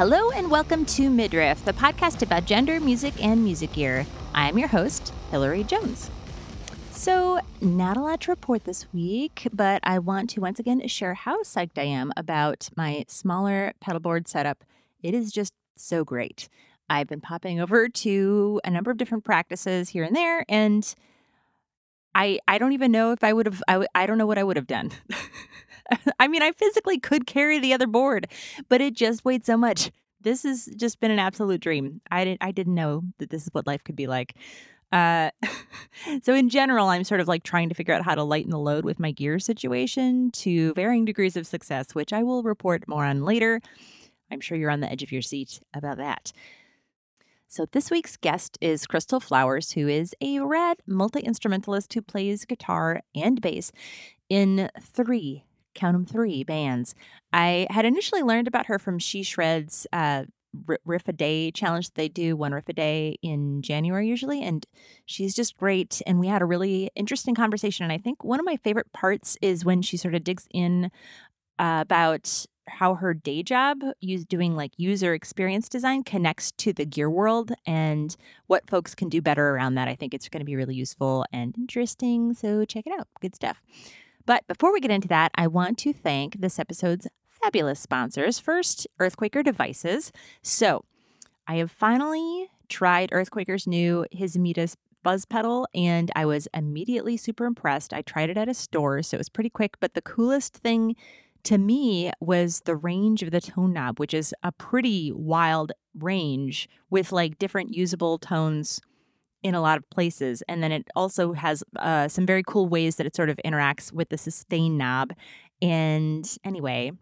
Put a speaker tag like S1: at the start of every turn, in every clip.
S1: Hello and welcome to Midriff, the podcast about gender, music, and music gear. I'm your host, Hilary Jones. So, not a lot to report this week, but I want to once again share how psyched I am about my smaller pedalboard setup. It is just so great. I've been popping over to a number of different practices here and there, and I I don't even know if I would have I, don't know what I would have done. I mean, I physically could carry the other board, but it just weighed so much. This has just been an absolute dream. I didn't I didn't know that this is what life could be like. Uh, so in general, I'm sort of like trying to figure out how to lighten the load with my gear situation to varying degrees of success, which I will report more on later. I'm sure you're on the edge of your seat about that. So, this week's guest is Krystal Flowers, who is a rad multi instrumentalist who plays guitar and bass in three, count them three bands. I had initially learned about her from She Shreds uh, riff a day challenge that they do, one riff a day in January usually. And she's just great. And we had a really interesting conversation. And I think one of my favorite parts is when she sort of digs in uh, about how her day job use doing like user experience design connects to the gear world and what folks can do better around that. I think it's going to be really useful and interesting. So check it out. Good stuff. But before we get into that, I want to thank this episode's fabulous sponsors. First, EarthQuaker Devices. So I have finally tried EarthQuaker's new Hizumitas buzz pedal and I was immediately super impressed. I tried it at a store, so it was pretty quick, but the coolest thing to me was the range of the tone knob, which is a pretty wild range with like different usable tones in a lot of places. And then it also has uh, some very cool ways that it sort of interacts with the sustain knob. And anyway,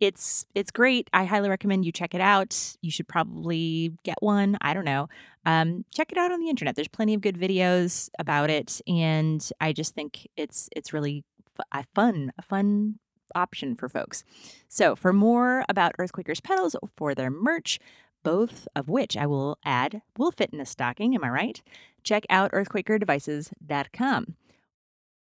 S1: it's it's great. I highly recommend you check it out. You should probably get one. I don't know. Um, check it out on the internet. There's plenty of good videos about it, and I just think it's it's really a fun a fun option for folks. So, for more about EarthQuakers pedals for their merch, both of which I will add will fit in a stocking, am I right? Check out earthquakerdevices.com.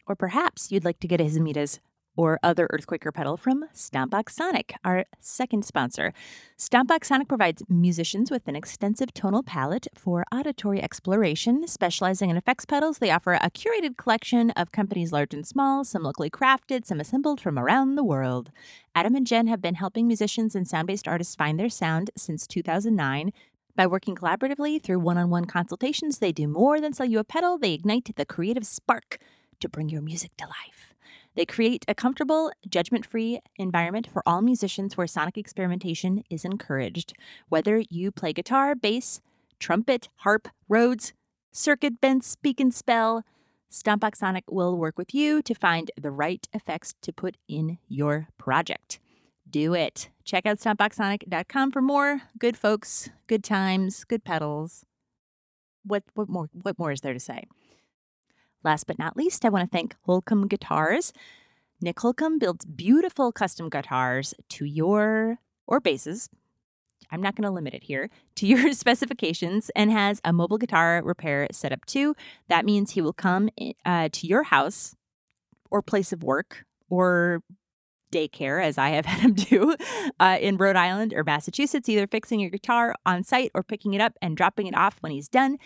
S1: Or perhaps you'd like to get a Hizumitas or other EarthQuaker pedal from Stompbox Sonic, our second sponsor. Stompbox Sonic provides musicians with an extensive tonal palette for auditory exploration. Specializing in effects pedals, they offer a curated collection of companies large and small, some locally crafted, some assembled from around the world. Adam and Jen have been helping musicians and sound based artists find their sound since 2009. By working collaboratively through one on one consultations, they do more than sell you a pedal, they ignite the creative spark to bring your music to life. They create a comfortable, judgment free environment for all musicians where sonic experimentation is encouraged. Whether you play guitar, bass, trumpet, harp, Rhodes, circuit bend, speak and spell, Stompbox Sonic will work with you to find the right effects to put in your project. Do it. Check out stompboxsonic.com for more good folks, good times, good pedals. What what more what more is there to say? Last but not least, I want to thank Holcomb Guitars. Nick Holcomb builds beautiful custom guitars to your or basses. I'm not going to limit it here to your specifications and has a mobile guitar repair setup too. That means he will come uh, to your house or place of work or daycare, as I have had him do uh, in Rhode Island or Massachusetts, either fixing your guitar on site or picking it up and dropping it off when he's done.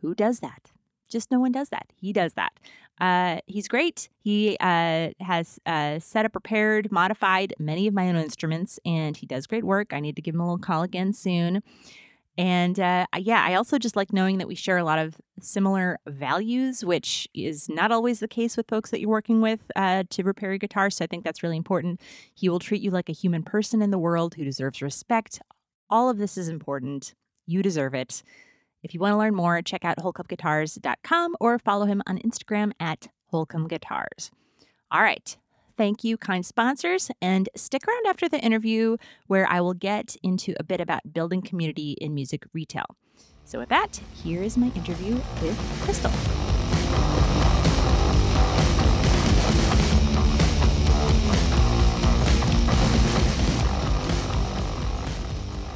S1: Who does that? Just no one does that. He does that. Uh, he's great. He uh, has uh, set up, repaired, modified many of my own instruments, and he does great work. I need to give him a little call again soon. And uh, yeah, I also just like knowing that we share a lot of similar values, which is not always the case with folks that you're working with uh, to repair your guitar. So I think that's really important. He will treat you like a human person in the world who deserves respect. All of this is important. You deserve it. If you want to learn more, check out holcombguitars.com or follow him on Instagram at holcombguitars. All right. Thank you, kind sponsors, and stick around after the interview where I will get into a bit about building community in music retail. So, with that, here is my interview with Krystal.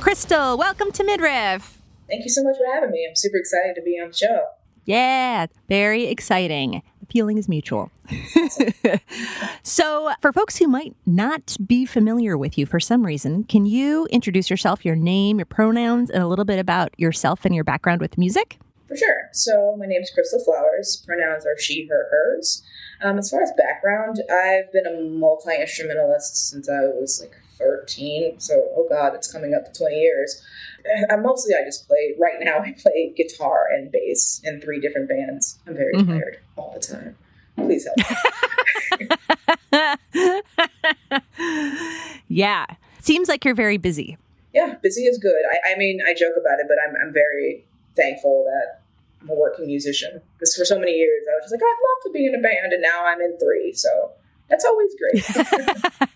S1: Krystal, welcome to Midriff.
S2: Thank you so much for having me. I'm super excited to be on the show.
S1: Yeah, very exciting. the feeling is mutual. so, for folks who might not be familiar with you for some reason, can you introduce yourself, your name, your pronouns, and a little bit about yourself and your background with music?
S2: For sure. So, my name is Krystal Flowers. Pronouns are she, her, hers. Um, as far as background, I've been a multi instrumentalist since I was like 13. So, oh God, it's coming up to 20 years. Uh, mostly I just play, right now, I play guitar and bass in three different bands. I'm very mm-hmm. tired all the time. Please
S1: help. yeah. Seems like you're very busy.
S2: Yeah, busy is good. I, I mean, I joke about it, but I'm, I'm very thankful that I'm a working musician because for so many years I was just like, I'd love to be in a band, and now I'm in three. So that's always great.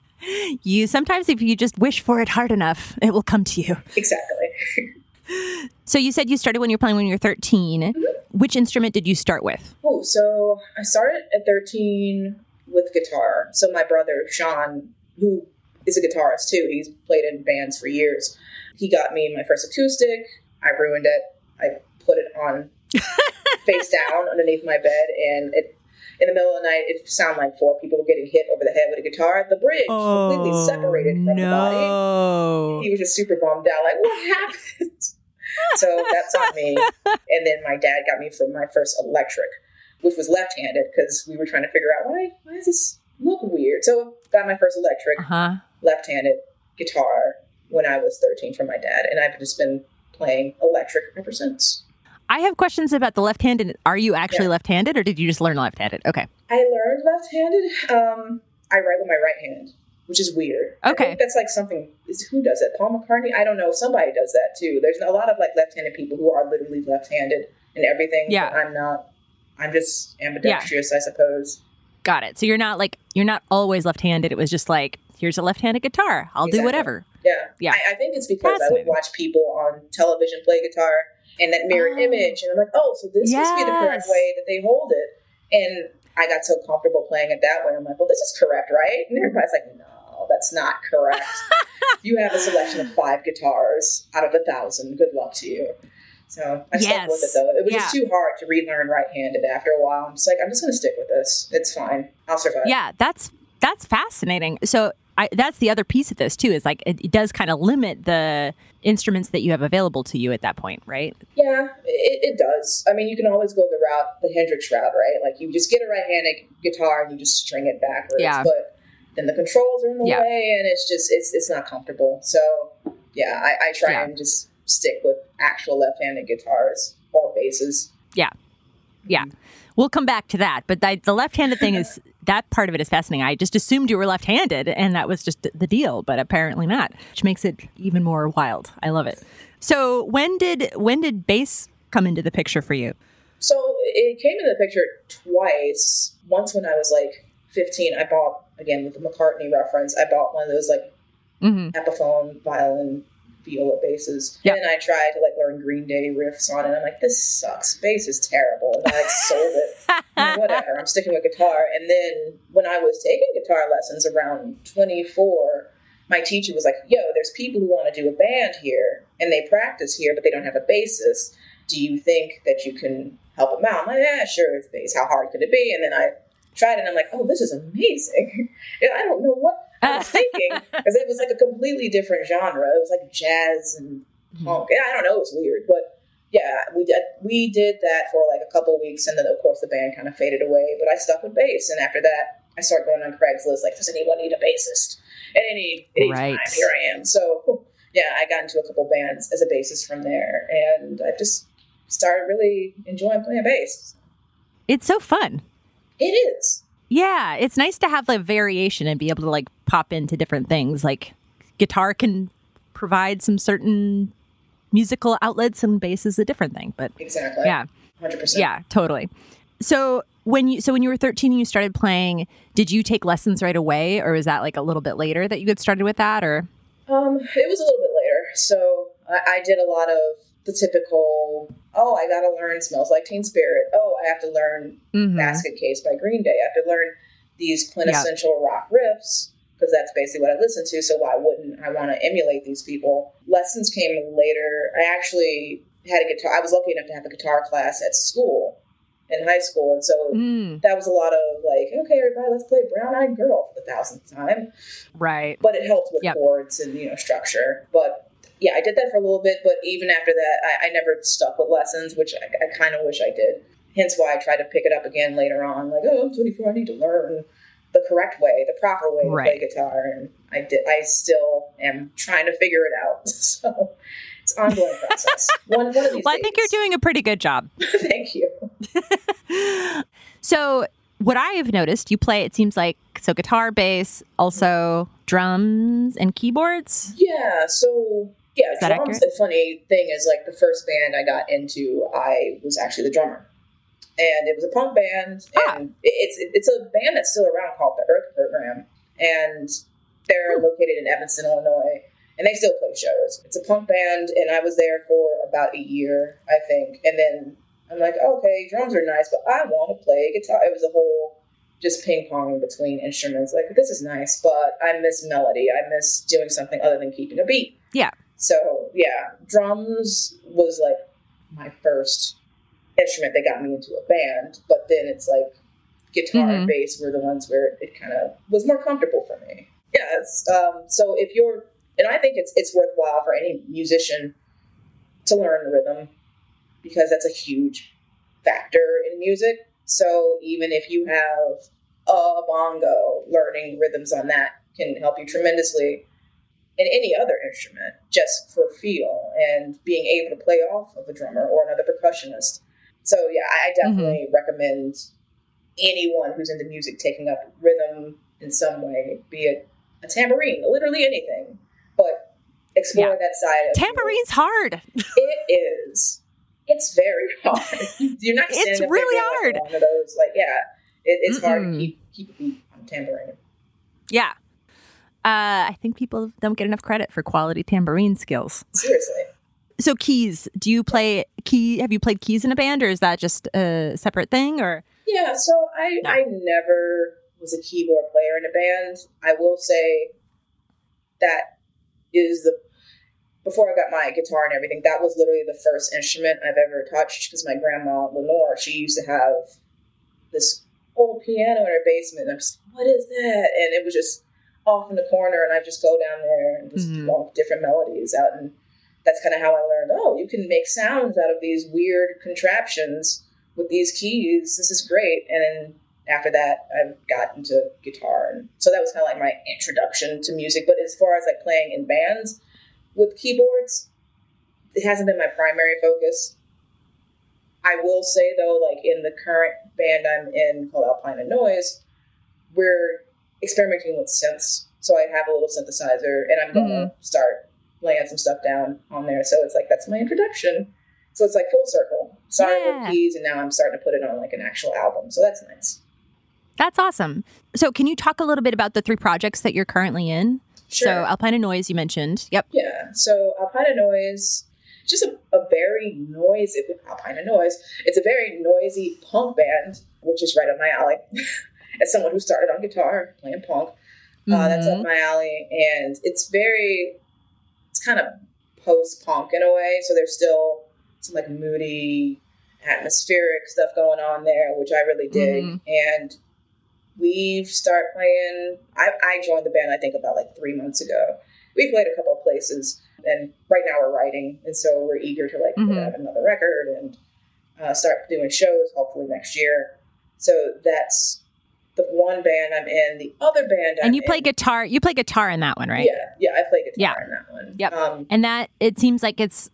S1: you sometimes, if you just wish for it hard enough, it will come to you.
S2: Exactly.
S1: so you said you started when you were playing when you were 13. Mm-hmm. Which instrument did you start with?
S2: Oh, so I started at 13 with guitar. So my brother Sean, who is a guitarist too, he's played in bands for years. He got me my first acoustic. I ruined it. I put it on face down underneath my bed, and it in the middle of the night, it sounded like four people were getting hit over the head with a guitar. The bridge oh, completely separated from no. the body. He was just super bummed out, like, what happened? so that's on me. And then my dad got me for my first electric, which was left-handed because we were trying to figure out why why does this look weird. So got my first electric, uh-huh. left-handed guitar when I was 13 from my dad, and I've just been playing electric ever since.
S1: I have questions about the left-handed. Are you actually yeah. left-handed, or did you just learn left-handed? Okay.
S2: I learned left-handed. Um, I write with my right hand, which is weird.
S1: Okay.
S2: that's like something. Who does that? Paul McCartney? I don't know. Somebody does that too. There's a lot of like left-handed people who are literally left-handed and everything. Yeah. I'm not. I'm just ambidextrous, yeah. I suppose.
S1: Got it. So you're not like you're not always left-handed. It was just like here's a left-handed guitar. I'll exactly. do whatever.
S2: Yeah. Yeah. I, I think it's because I would watch people on television play guitar and that mirror oh. image. And I'm like, oh, so this yes. must be the correct way that they hold it. And I got so comfortable playing it that way. I'm like, well, this is correct, right? And everybody's like, no, that's not correct. you have a selection of five guitars out of a thousand. Good luck to you. So I yes. stuck with it though. It was yeah. just too hard to relearn right-handed after a while. I'm just like, I'm just going to stick with this. It's fine. I'll survive.
S1: Yeah, that's that's fascinating. So I, that's the other piece of this too is like it, it does kind of limit the instruments that you have available to you at that point, right?
S2: Yeah, it, it, does. I mean, you can always go the route, the Hendrix route, right? Like you just get a right-handed guitar and you just string it backwards. Yeah. But then the controls are in the yeah. way, and it's just it's it's not comfortable. So yeah, I, I try yeah. and just stick with actual left-handed guitars or basses.
S1: Yeah, yeah. We'll come back to that, but the, the left-handed thing is that part of it is fascinating. I just assumed you were left-handed, and that was just the deal, but apparently not, which makes it even more wild. I love it. So when did when did bass come into the picture for you?
S2: So it came into the picture twice. Once when I was like 15, I bought again with the McCartney reference. I bought one of those like mm-hmm. Epiphone violin viola basses. Yep. And I tried to like learn Green Day riffs on it. I'm like, this sucks. Bass is terrible. And I like sold it. like, whatever. I'm sticking with guitar. And then when I was taking guitar lessons around 24, my teacher was like, yo, there's people who want to do a band here and they practice here, but they don't have a bassist. Do you think that you can help them out? I'm like, yeah, sure, it's bass. How hard could it be? And then I tried it and I'm like, oh, this is amazing. I don't know what I was thinking because it was like a completely different genre. It was like jazz and mm-hmm. punk. Yeah, I don't know. It was weird, but yeah, we did we did that for like a couple weeks, and then of course the band kind of faded away. But I stuck with bass, and after that, I started going on Craigslist like, does anyone need a bassist? At any, any right. time, here I am. So yeah, I got into a couple bands as a bassist from there, and I just started really enjoying playing bass.
S1: It's so fun.
S2: It is.
S1: Yeah, it's nice to have the variation and be able to like pop into different things. Like guitar can provide some certain musical outlets and bass is a different thing. But
S2: exactly.
S1: Yeah.
S2: 100%.
S1: Yeah, totally. So when you so when you were 13 and you started playing, did you take lessons right away or was that like a little bit later that you got started with that or
S2: um it was a little bit later. So I, I did a lot of the typical, oh, I got to learn Smells Like Teen Spirit. Oh, I have to learn mm-hmm. Basket Case by Green Day. I have to learn these quintessential yep. rock riffs because that's basically what I listened to. So why wouldn't I want to emulate these people? Lessons came later. I actually had a guitar. I was lucky enough to have a guitar class at school. in high school, and so mm. that was a lot of like, okay, everybody, let's play Brown Eyed Girl for the thousandth time,
S1: right?
S2: But it helped with yep. chords and you know structure. But yeah, I did that for a little bit, but even after that, I, I never stuck with lessons, which I, I kind of wish I did. Hence why I tried to pick it up again later on. Like, oh, I'm 24, I need to learn the correct way, the proper way to right. play guitar, and I did. I still am trying to figure it out. So it's ongoing process. One, one of these.
S1: Well,
S2: days.
S1: I think you're doing a pretty good job.
S2: Thank you.
S1: so what I have noticed, you play. It seems like so guitar, bass, also drums and keyboards.
S2: Yeah. So yeah, drums. The funny thing is, like the first band I got into, I was actually the drummer and it was a punk band, ah. and ah. it's it's a band that's still around called the Earth Program, and they're located in Evanston, Illinois, and they still play shows. It's a punk band, and I was there for about a year, I think, and then I'm like, okay, drums are nice, but I want to play guitar. It was a whole just ping pong between instruments. Like this is nice, but I miss melody. I miss doing something other than keeping a beat.
S1: Yeah.
S2: So yeah, drums was like my first instrument that got me into a band. But then it's like guitar mm-hmm. and bass were the ones where it kind of was more comfortable for me. Yes. Um, so if you're, and I think it's it's worthwhile for any musician to learn rhythm because that's a huge factor in music. So even if you have a bongo, learning rhythms on that can help you tremendously in any other instrument just for feel and being able to play off of a drummer or another percussionist so yeah, I definitely mm-hmm. recommend anyone who's into music taking up rhythm in some way, be it a tambourine, literally anything, but explore yeah. that side.
S1: Tambourine's hard.
S2: It is. It's very hard. You're not.
S1: It's really hard.
S2: One of those, like yeah, it, it's Mm-mm. hard to keep keep a beat on tambourine.
S1: Yeah. Uh, I think people don't get enough credit for quality tambourine skills.
S2: Seriously.
S1: So keys, do you play key? Have you played keys in a band, or is that just a separate thing? Or
S2: yeah, so I. I never was a keyboard player in a band. I will say that is the before I got my guitar and everything. That was literally the first instrument I've ever touched because my grandma Lenore she used to have this old piano in her basement. And I'm just what is that? And it was just off in the corner, and I just go down there and just mm-hmm. different melodies out and that's kind of how I learned. Oh, you can make sounds out of these weird contraptions with these keys. This is great. And then after that, I've got into guitar, and so that was kind of like my introduction to music. But as far as like playing in bands with keyboards, it hasn't been my primary focus. I will say though, like in the current band I'm in called Alpina Noise, we're experimenting with synths. So I have a little synthesizer, and I'm going to mm-hmm. start laying some stuff down on there. So it's like that's my introduction. So it's like full circle. Started yeah. with keys, and now I'm starting to put it on like an actual album. So that's nice.
S1: That's awesome. So can you talk a little bit about the three projects that you're currently in? Sure. So Alpina Noise, you mentioned. Yep.
S2: Yeah. So Alpina Noise, just a, a very noisy Alpina Noise. It's a very noisy punk band, which is right up my alley. As someone who started on guitar playing punk, mm-hmm. uh, that's up mm-hmm. my alley, and it's very kind of post punk in a way. So there's still some like moody, atmospheric stuff going on there, which I really dig. Mm-hmm. And we've started playing. I, I joined the band I think about like three months ago. We played a couple of places, and right now we're writing, and so we're eager to like mm-hmm. put out another record and uh, start doing shows hopefully next year. So that's the one band I'm in, the other band, I'm
S1: and you play
S2: in,
S1: guitar. You play guitar in that one, right?
S2: Yeah, yeah, I play guitar yeah. in that one.
S1: Yep. Um, and that it seems like it's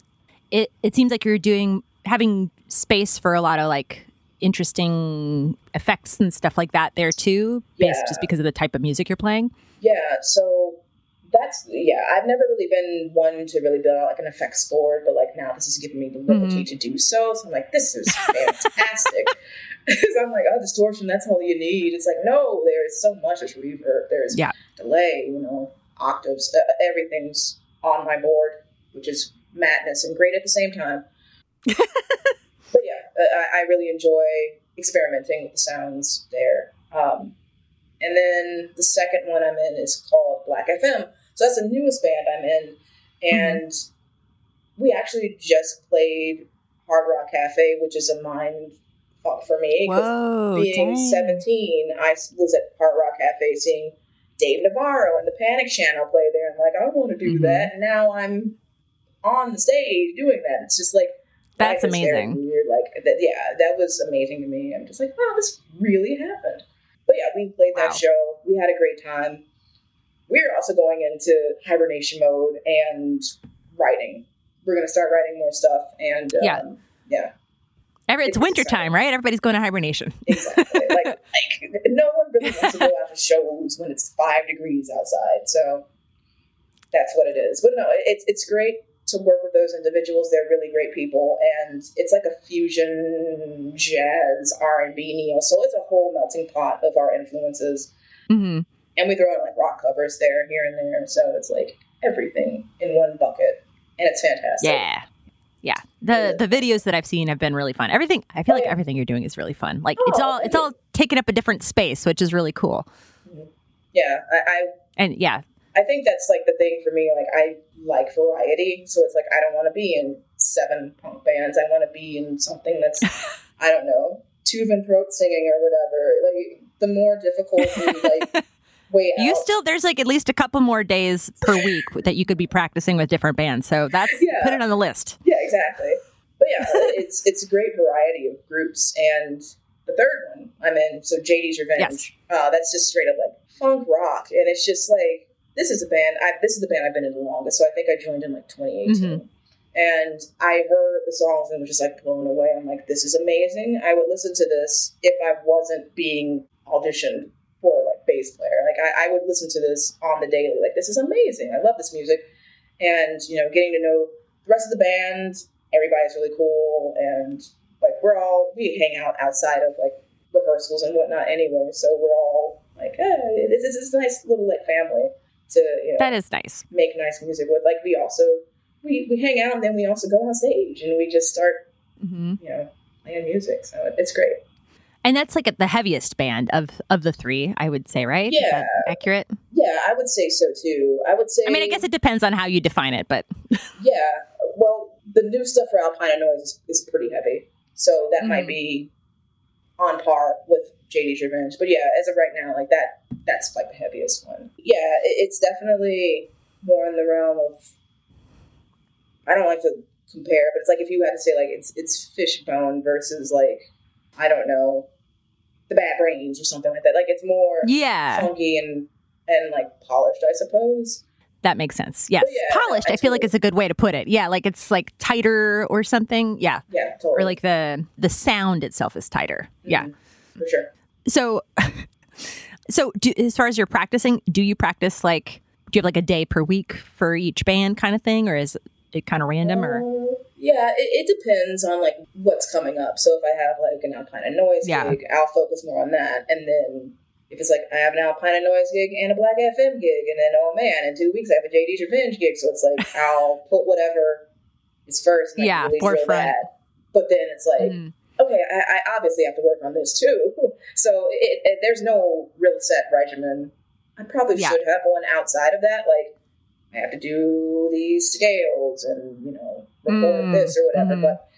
S1: it. It seems like you're doing having space for a lot of like interesting effects and stuff like that there too, based yeah. just because of the type of music you're playing.
S2: Yeah. So that's yeah. I've never really been one to really build out like an effects board, but like now this is giving me the liberty mm-hmm. to do so. So I'm like, this is fantastic. Because I'm like, oh, distortion, that's all you need. It's like, no, there's so much. There's reverb, there's yeah. delay, you know, octaves, uh, everything's on my board, which is madness and great at the same time. but yeah, I, I, really enjoy experimenting with the sounds there. Um, and then the second one I'm in is called Black FM. So that's the newest band I'm in. And mm-hmm. we actually just played Hard Rock Cafe, which is a mind for me.
S1: Whoa,
S2: being
S1: dang.
S2: 17, I was at Hard Rock Cafe seeing Dave Navarro and the Panic Channel play there. I'm like, I want to do
S1: Mhm.
S2: that. And now I'm on the stage doing that. It's just like,
S1: That's
S2: life is very
S1: amazing.
S2: Weird. Like, that, yeah, that was amazing to me. I'm just like, wow, this really happened. But yeah, we played that
S1: Wow.
S2: show. We had a great time. We're also going into hibernation mode and writing. We're going to start writing more stuff. And um,
S1: Yeah.
S2: yeah,
S1: Every, it's
S2: It's
S1: winter time, right? Everybody's going to hibernation.
S2: exactly. like, like no one really wants to go out to shows when it's five degrees outside. So that's what it is. But no, it's it's great to work with those individuals. They're really great people, and it's like a fusion jazz, R and B, neo soul. It's a whole melting pot of our influences,
S1: hmm
S2: and we throw in like rock covers there, here and there. So it's like everything in one bucket, and it's fantastic.
S1: Yeah. The the videos that I've seen have been really fun. Everything I feel
S2: Oh,
S1: like
S2: yeah.
S1: everything you're doing is really fun. Like it's
S2: Oh,
S1: all it's all taking up a different space, which is really cool.
S2: yeah. I, I
S1: And yeah,
S2: I think that's like the thing for me. Like I like variety, so it's like I don't want to be in seven punk bands. I want to be in something that's I don't know, Tuvan throat singing or whatever. Like the more difficult, like way out.
S1: you still there's like at least a couple more days per week that you could be practicing with different bands. So that's
S2: Yeah.
S1: put it on the list.
S2: yeah, exactly. But yeah, it's it's a great variety of groups, and the third one I'm in, so JD's Revenge. Uh, that's just straight up like funk rock, and it's just like this is a band. I, this is the band I've been in the longest, so I think I joined in like 2018. And I heard the songs and was just like blown away. I'm like, this is amazing. I would listen to this if I wasn't being auditioned for like bass player. Like I, I would listen to this on the daily. Like this is amazing. I love this music. And you know, getting to know the rest of the band, everybody's really cool, and like we're all we hang out outside of like rehearsals and whatnot anyway. So we're all like, hey, this is this nice little like family to you know
S1: That is nice.
S2: make nice music with. Like we also we, we hang out and then we also go on stage and we just start
S1: hmm
S2: you know playing music. So it's great.
S1: And that's like the heaviest band of of the three, I would say, right?
S2: Yeah.
S1: accurate?
S2: Yeah, I would say so too. I would say.
S1: I mean, I guess it depends on how you define it, but
S2: Yeah. Well, the new stuff for Alpina Noise is, is pretty heavy, so that might
S1: Mhm.
S2: be on par with JD's Revenge. But yeah, as of right now, like that, that's like the heaviest one. Yeah, it, it's definitely more in the realm of. I don't like to compare, but it's like if you had to say like it's it's Fishbone versus like I don't know, the Bad Brains or something like that. Like it's more
S1: yeah,
S2: funky and and like polished, I suppose.
S1: that makes sense. Yes,
S2: yeah,
S1: polished.
S2: I
S1: I feel like it's a good way to put it. Yeah, like it's like tighter or something. Yeah,
S2: Yeah, totally.
S1: or like the the sound itself is tighter. Yeah.
S2: Mhm, for sure.
S1: So, so do, as far as you're practicing, do you practice like do you have like a day per week for each band kind of thing, or is it kind of random? Or
S2: Uh, yeah, it, it depends on like what's coming up. So if I have like an Alpina Noise
S1: Yeah.
S2: gig, I'll focus more on that. And then if it's like I have an Alpina Noise gig and a Black FM gig, and then oh man, in two weeks I have a JD's Revenge gig. So it's like I'll put whatever is first. And
S1: Yeah, forefront.
S2: that. But then it's like
S1: Mm.
S2: okay, I, I obviously have to work on this too. So it, it, there's no real set regimen. I probably
S1: Yeah.
S2: should have one outside of that. Like I have to do these scales and you know record
S1: Mm,
S2: this or whatever.
S1: mhm.
S2: But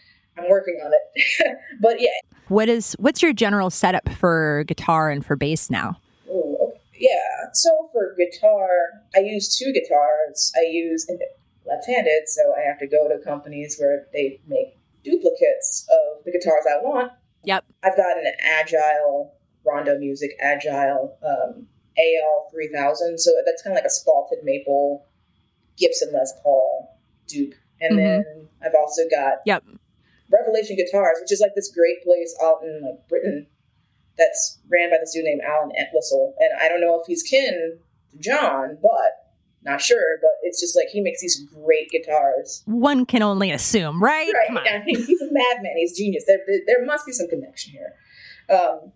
S2: I'm working on it. but yeah,
S1: what is what's your general setup for guitar and for bass now?
S2: Ooh, okay. yeah. So for guitar, I use two guitars. I use left-handed, so I have to go to companies where they make duplicates of the guitars I want.
S1: Yep.
S2: I've got an Agile Rondo Music Agile um, AL three thousand, so that's kind of like a spalted maple Gibson Les Paul Duke, and
S1: Mhm.
S2: then I've also got
S1: Yep.
S2: Revelation Guitars, which is like this great place out in like Britain that's ran by this dude named Alan Entwistle, and I don't know if he's kin to John, but not sure. But it's just like he makes these great guitars.
S1: One can only assume, right?
S2: Right.
S1: Come on.
S2: I mean, he's a madman. He's genius. There, there, there must be some connection here. Um,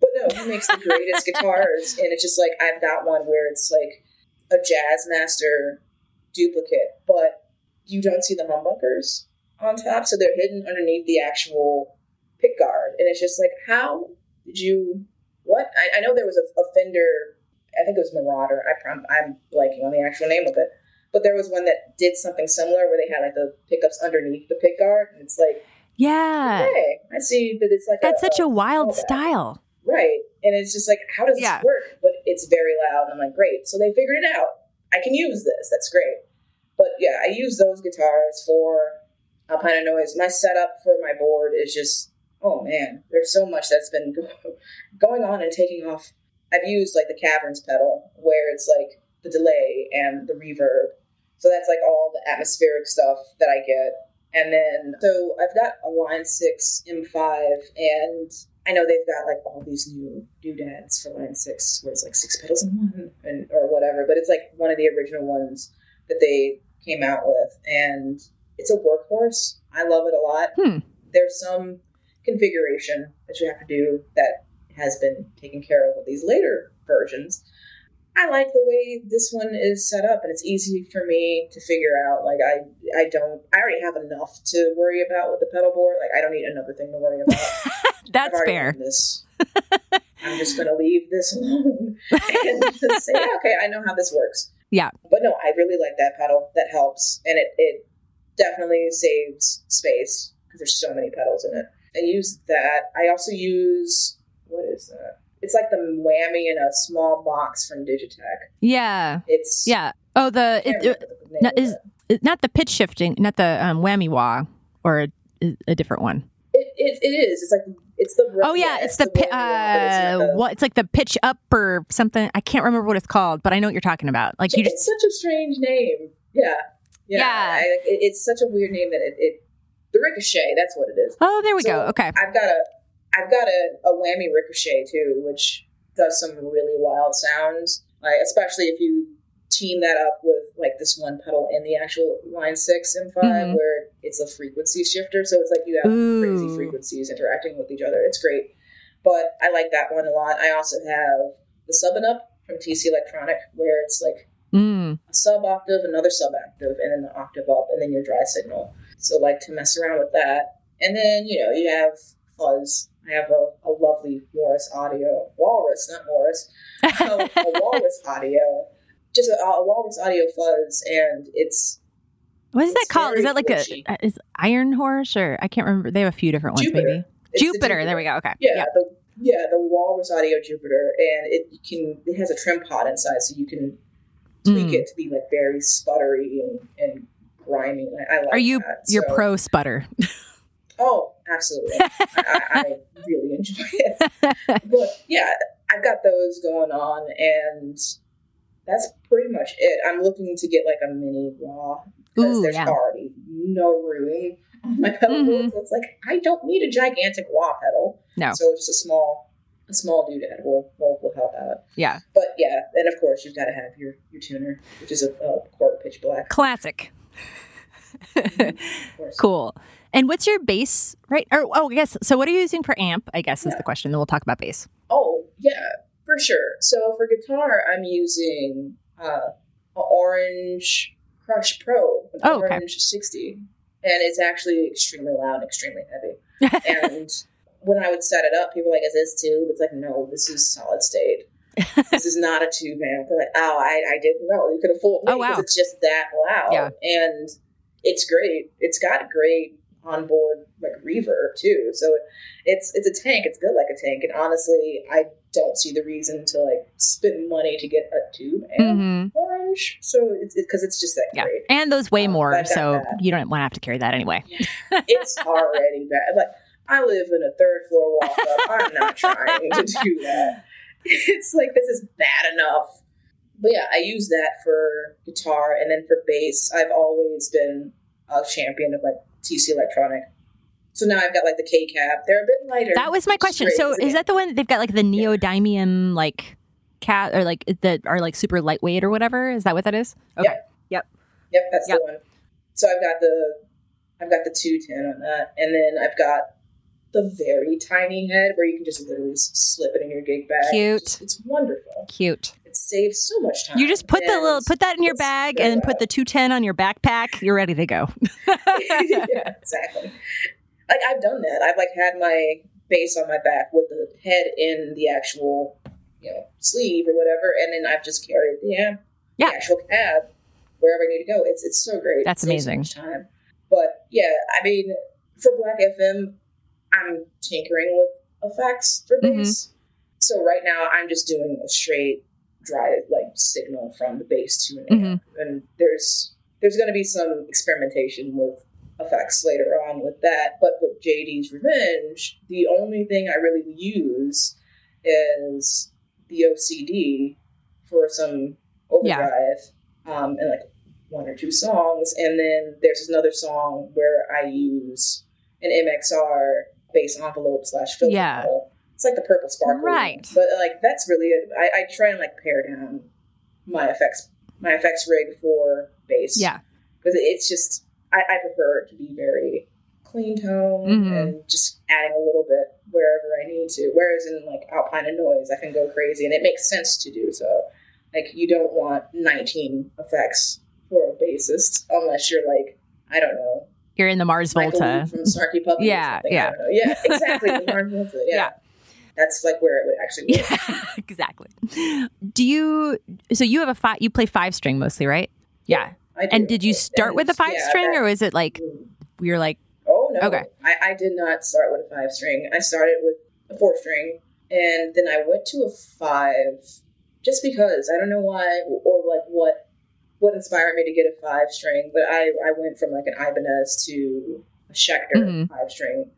S2: but no, he makes the greatest guitars, and it's just like I've got one where it's like a Jazz Master duplicate, but you don't see the humbuckers on top, so they're hidden underneath the actual pick guard, and it's just like, how did you? What? I, I know there was a, a Fender. I think it was Marauder. I prom- I'm blanking on the actual name of it. But there was one that did something similar where they had like the pickups underneath the pick guard, and it's like
S1: Yeah.
S2: Okay, I see that it's like
S1: That's
S2: a,
S1: such a wild style.
S2: Right. And it's just like, how does
S1: Yeah.
S2: this work? But it's very loud. And I'm like, great. So they figured it out. I can use this. That's great. But yeah, I use those guitars for Alpina Noise. My setup for my board is just, oh man, there's so much that's been go- going on and taking off. I've used like the Caverns pedal where it's like the delay and the reverb. So that's like all the atmospheric stuff that I get. And then, so I've got a Line 6 M5, and I know they've got like all these new doodads for Line 6, where it's like six pedals in one, and, or whatever, but it's like one of the original ones that they came out with. And it's a workhorse. I love it a lot.
S1: Hmm.
S2: There's some configuration that you have to do that has been taken care of with these later versions. I like the way this one is set up, and it's easy for me to figure out. Like I, I don't, I already have enough to worry about with the pedal board. Like I don't need another thing to worry about.
S1: That's fair.
S2: This, I'm just going to leave this alone and say, okay, I know how this works.
S1: Yeah.
S2: But no, I really like that pedal. That helps, and it it definitely saves space because there's so many pedals in it. I use that. I also use what is that? It's like the whammy in a small box from Digitech.
S1: Yeah.
S2: It's
S1: Yeah. Oh, the it, it,
S2: name
S1: is not the pitch shifting, not the um, whammy wah, or a, a different one.
S2: It, it, it is. It's like it's the.
S1: Oh yeah, it's the, pi-
S2: it's
S1: uh, what? It's like the pitch up or something. I can't remember what it's called, but I know what you're talking about. Like you
S2: it's
S1: just
S2: such a strange name. Yeah, yeah.
S1: Yeah.
S2: I, it, it's such a weird name that it, it. The ricochet. That's what it is.
S1: oh, there we
S2: So,
S1: go. Okay.
S2: I've got a, I've got a, a whammy ricochet too, which does some really wild sounds. Like especially if you team that up with like this one pedal in the actual line six M 5
S1: Mhm.
S2: where it's a frequency shifter, so it's like you have crazy frequencies interacting with each other. It's great, but I like that one a lot. I also have the sub and up from TC Electronic, where it's like
S1: Mm.
S2: a sub octave, another sub octave, and then the octave up, and then your dry signal. So like to mess around with that. And then, you know, you have fuzz. I have a, a lovely Morris audio. Walrus, not Morris. a, a Walrus audio. Just a, a Walrus audio fuzz, and it's
S1: What is that called? Is that like
S2: glitchy.
S1: a is Iron Horse or I can't remember? They have a few different ones,
S2: Jupiter.
S1: maybe.
S2: it's the
S1: Jupiter. There we go. Okay.
S2: Yeah, the yeah, the Walrus Audio Jupiter, and it can it has a trim pod inside, so you can tweak
S1: Mm.
S2: it to be like very sputtery and, and grimy. I, I like
S1: Are you
S2: that.
S1: your
S2: So-
S1: pro sputter?
S2: Oh, absolutely. I, I really enjoy it. But yeah, I've got those going on, and that's pretty much it. I'm looking to get like a mini wah because there's
S1: yeah.
S2: already no room on my pedal board.
S1: Mhm.
S2: So it's like I don't need a gigantic wah pedal.
S1: No.
S2: So just a small, a small doodad will will, will help out.
S1: Yeah.
S2: But yeah, and of course you've got to have your your tuner, which is a, a Korg pitch black.
S1: Classic.
S2: Course.
S1: cool. And what's your bass, right? Or oh, I guess. So, what are you using for amp? I guess is
S2: Yeah.
S1: the question. Then we'll talk about bass.
S2: Oh, yeah, for sure. So for guitar, I'm using uh, an Orange Crush Pro, an
S1: Oh, okay.
S2: Orange 60. And it's actually extremely loud extremely heavy. and when I would set it up, people were like, is this tube? It's like, no, this is solid state. this is not a tube amp. They're like, oh, I, I didn't know. You could have fooled me
S1: Oh, wow.
S2: it's just that loud.
S1: Yeah.
S2: And it's great. It's got great onboard like reverb too. So it's it's a tank. It's built like a tank. And honestly, I don't see the reason to like spend money to get a tube amp
S1: hmm
S2: orange. So it's because it's just that
S1: Yeah.
S2: great.
S1: And those weigh
S2: Um,
S1: more, so
S2: that.
S1: you don't want to have to carry that anyway.
S2: It's already bad. Like I live in a third floor walk up. I'm not trying to do that. It's like this is bad enough. But yeah, I use that for guitar and then for bass. I've always been a champion of like TC Electronic. So now I've got like the K cab. They're a bit lighter.
S1: That was my question. So, is that the one they've got like the neodymium like cat or like that are like super lightweight or whatever? Is that what that is? Okay.
S2: Yep, Yep, that's
S1: Yep.
S2: the one. So I've got the I've got the two ten on that, and then I've got the very tiny head where you can just literally slip it in your gig bag.
S1: Cute.
S2: It's, it's wonderful.
S1: Cute.
S2: It saves so much time.
S1: You just put the little put that in your bag and put the 210 on your backpack. You're ready to go.
S2: yeah, exactly. Like I've done that. I've like had my bass on my back with the head in the actual, you know, sleeve or whatever, and then I've just carried the
S1: Yeah.
S2: the actual cab, wherever I need to go. It's it's so great.
S1: That's
S2: It saves so
S1: amazing.
S2: time. But yeah, I mean, for Black FM, I'm tinkering with effects for bass. Mm-hmm. So right now, I'm just doing a straight drive like signal from the bass to an amp, mm-hmm. and there's there's going to be some experimentation with effects later on with that. But with JD's Revenge, the only thing I really use is the OCD for some overdrive yeah. um, and like one or two songs. And then there's another song where I use an MXR bass envelope slash filter yeah. It's like the purple sparkle.
S1: Right.
S2: But like that's really it. I, I try and like pare down my effects my effects rig for bass.
S1: Yeah.
S2: Because it's just I, I, prefer it to be very clean tone mm-hmm. and just adding a little bit wherever I need to. Whereas in like Alpina Noise, I can go crazy and it makes sense to do so. Like you don't want 19 effects for a bassist unless you're like, I don't know.
S1: You're in the Mars Volta.
S2: From Snarky Puppy.
S1: Yeah, yeah.
S2: Yeah, exactly. Mars Volta. Yeah. yeah. That's like where it would actually work.
S1: Yeah, exactly. Do you, so you have a five, you play five string mostly, right? Yeah. And did you start with a five yeah, string or is it like, we were like,
S2: Oh, no. Okay. I, I did not start with a five string. I started with a four string and then I went to a five just because I don't know why or like what what inspired me to get a five string, but I I went from like an Ibanez to a Schecter mm-hmm. five string,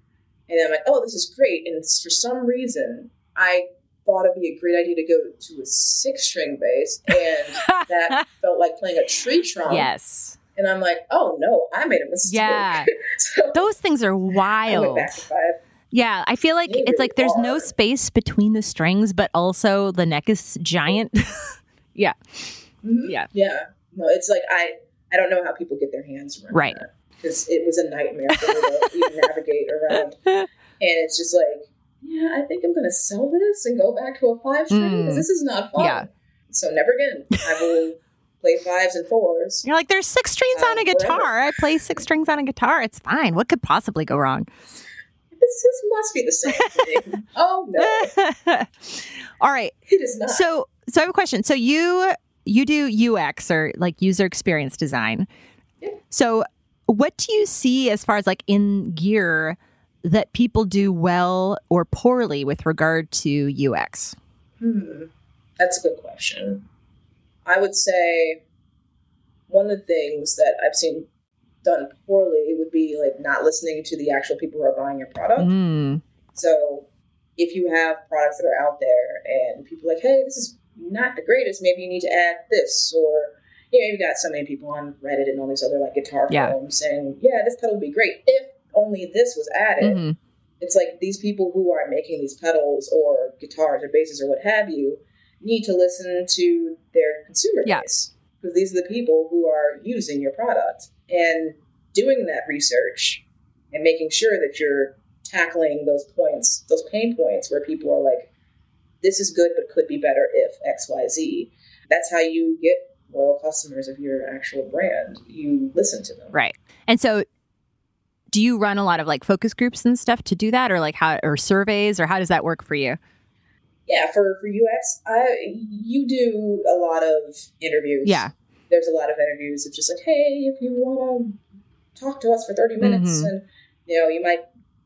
S2: and I'm like, oh, this is great. And for some reason, I thought it'd be a great idea to go to a six string bass, and that felt like playing a tree trunk.
S1: Yes.
S2: And I'm like, oh no, I made a mistake.
S1: Yeah. so Those things are wild. Yeah, I feel like it's like there's no space between the strings, but also the neck is giant. yeah.
S2: Mm-hmm. Yeah. Yeah. No, it's like I I don't know how people get their hands around
S1: right
S2: because it was a nightmare to even navigate around. And it's just like, yeah, I think I'm going to sell this and go back to a five string because mm. this is not fun. Yeah. So never again. I will play fives and fours.
S1: You're like, there's six strings um, on a guitar. Forever. I play six strings on a guitar. It's fine. What could possibly go wrong?
S2: This, this must be the same thing. oh no.
S1: All right.
S2: It is not.
S1: So, so I have a question. So you you do UX or like user experience design. Yeah. So what do you see as far as like in gear that people do well or poorly with regard to UX?
S2: Hmm. That's a good question. I would say one of the things that I've seen done poorly would be like not listening to the actual people who are buying your product. Mm. So if you have products that are out there and people are like, hey, this is not the greatest, maybe you need to add this or you know, you've got so many people on Reddit and all these other like guitar yeah. forums saying, yeah, this pedal would be great if only this was added. Mm-hmm. It's like these people who are making these pedals or guitars or basses or what have you need to listen to their consumer yeah. base because these are the people who are using your product and doing that research and making sure that you're tackling those points, those pain points where people are like, this is good but could be better if XYZ. That's how you get loyal customers of your actual brand. You listen to them.
S1: Right. And so do you run a lot of like focus groups and stuff to do that or like how or surveys or how does that work for you?
S2: Yeah, for for UX, I you do a lot of interviews.
S1: Yeah.
S2: There's a lot of interviews of just like, hey, if you want to talk to us for 30 minutes mm-hmm. and you know, you might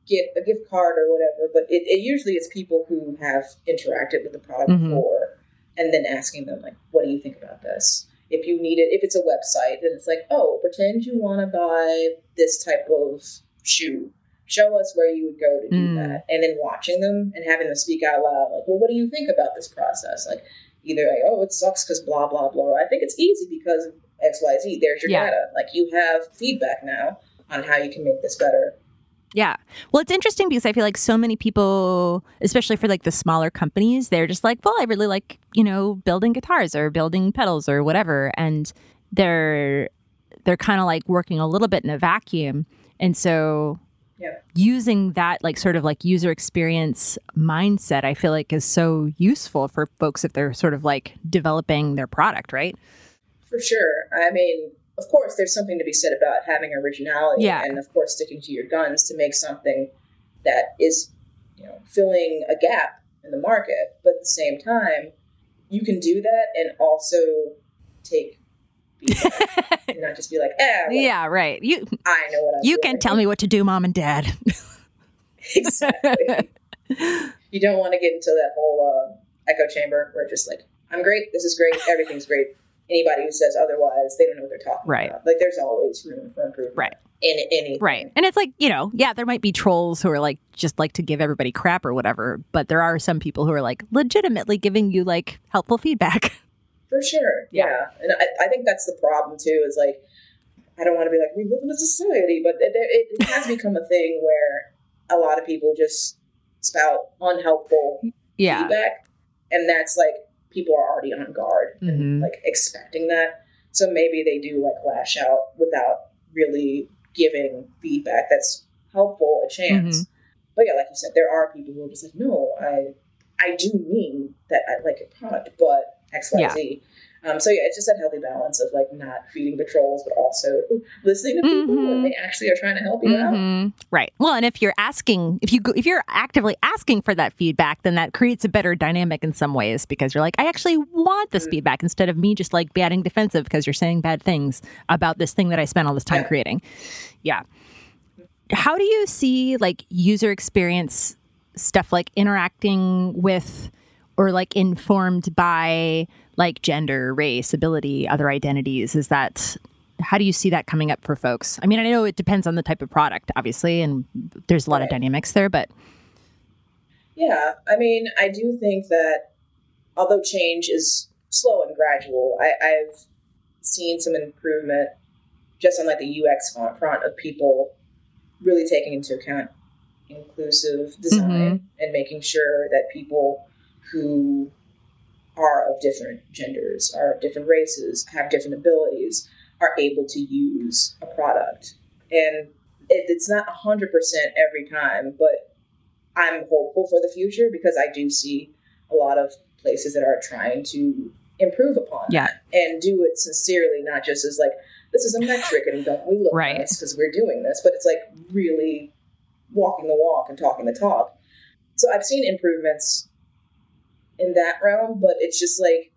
S2: get a gift card or whatever, but it, it usually it's people who have interacted with the product mm-hmm. before and then asking them like, what do you think about this? If you need it, if it's a website, then it's like, oh, pretend you want to buy this type of shoe. Show us where you would go to do mm. that. And then watching them and having them speak out loud, like, well, what do you think about this process? Like, either like, oh, it sucks because blah, blah, blah. I think it's easy because XYZ. There's your yeah. data. Like, you have feedback now on how you can make this better.
S1: Yeah. Well, it's interesting because I feel like so many people, especially for like the smaller companies, they're just like, well, I really like, you know, building guitars or building pedals or whatever. And they're they're kind of like working a little bit in a vacuum. And so
S2: yeah.
S1: using that like sort of like user experience mindset, I feel like is so useful for folks if they're sort of like developing their product, right?
S2: For sure. I mean, of course, there's something to be said about having originality,
S1: yeah.
S2: and of course, sticking to your guns to make something that is, you know, filling a gap in the market. But at the same time, you can do that and also take and not just be like, eh,
S1: yeah, right. You,
S2: I know what I'm
S1: you
S2: doing.
S1: can tell me what to do, mom and dad.
S2: exactly. you don't want to get into that whole uh, echo chamber where it's just like, I'm great, this is great, everything's great. Anybody who says otherwise, they don't know what they're talking
S1: Right.
S2: about. Like, there's always room for improvement.
S1: Right.
S2: In anything.
S1: Right. And it's like, you know, yeah, there might be trolls who are like just like to give everybody crap or whatever, but there are some people who are like legitimately giving you like helpful feedback.
S2: For sure.
S1: Yeah.
S2: Yeah. And I, I think that's the problem too, is like, I don't want to be like, we live in a society, but it, it, it has become a thing where a lot of people just spout unhelpful
S1: Yeah.
S2: feedback. And that's like, people are already on guard
S1: Mhm.
S2: and like expecting that. So maybe they do like lash out without really giving feedback that's helpful a chance.
S1: Mm-hmm.
S2: But yeah, like you said, there are people who are just like, no, I I do mean that I like your product, but X, Y, Z. Um, so yeah, it's just that healthy balance of like not feeding the trolls, but also listening to people
S1: Mhm.
S2: when they actually are trying to help you out.
S1: Mhm. Right. Well, and if you're asking, if you go, if you're actively asking for that feedback, then that creates a better dynamic in some ways because you're like, I actually want this
S2: Mhm.
S1: feedback instead of me just like batting defensive because you're saying bad things about this thing that I spent all this time
S2: Yeah.
S1: creating. Yeah. How do you see like user experience stuff like interacting with or like informed by like gender, race, ability, other identities? Is that how do you see that coming up for folks? I mean, I know it depends on the type of product, obviously, and there's a lot of dynamics there, but
S2: Yeah, I mean, I do think that although change is slow and gradual, I, I've seen some improvement just on like the UX front, front of people really taking into account inclusive design mm-hmm. and making sure that people who are of different genders, are of different races, have different abilities, are able to use a product. And it, it's not 100% every time, but I'm hopeful for the future because I do see a lot of places that are trying to improve upon
S1: Yeah.
S2: that and do it sincerely, not just as like, this is a metric and don't we look
S1: Right.
S2: nice because we're doing this, but it's like really walking the walk and talking the talk. So I've seen improvements in that realm, but it's just like,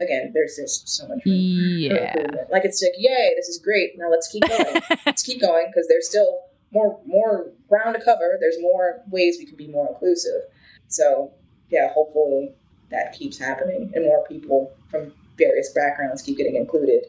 S2: again, there's just so much room
S1: yeah.
S2: improvement. Like it's like, yay, this is great. Now let's keep going. let's keep going because there's still more more ground to cover. There's more ways we can be more inclusive. So yeah, hopefully that keeps happening and more people from various backgrounds keep getting included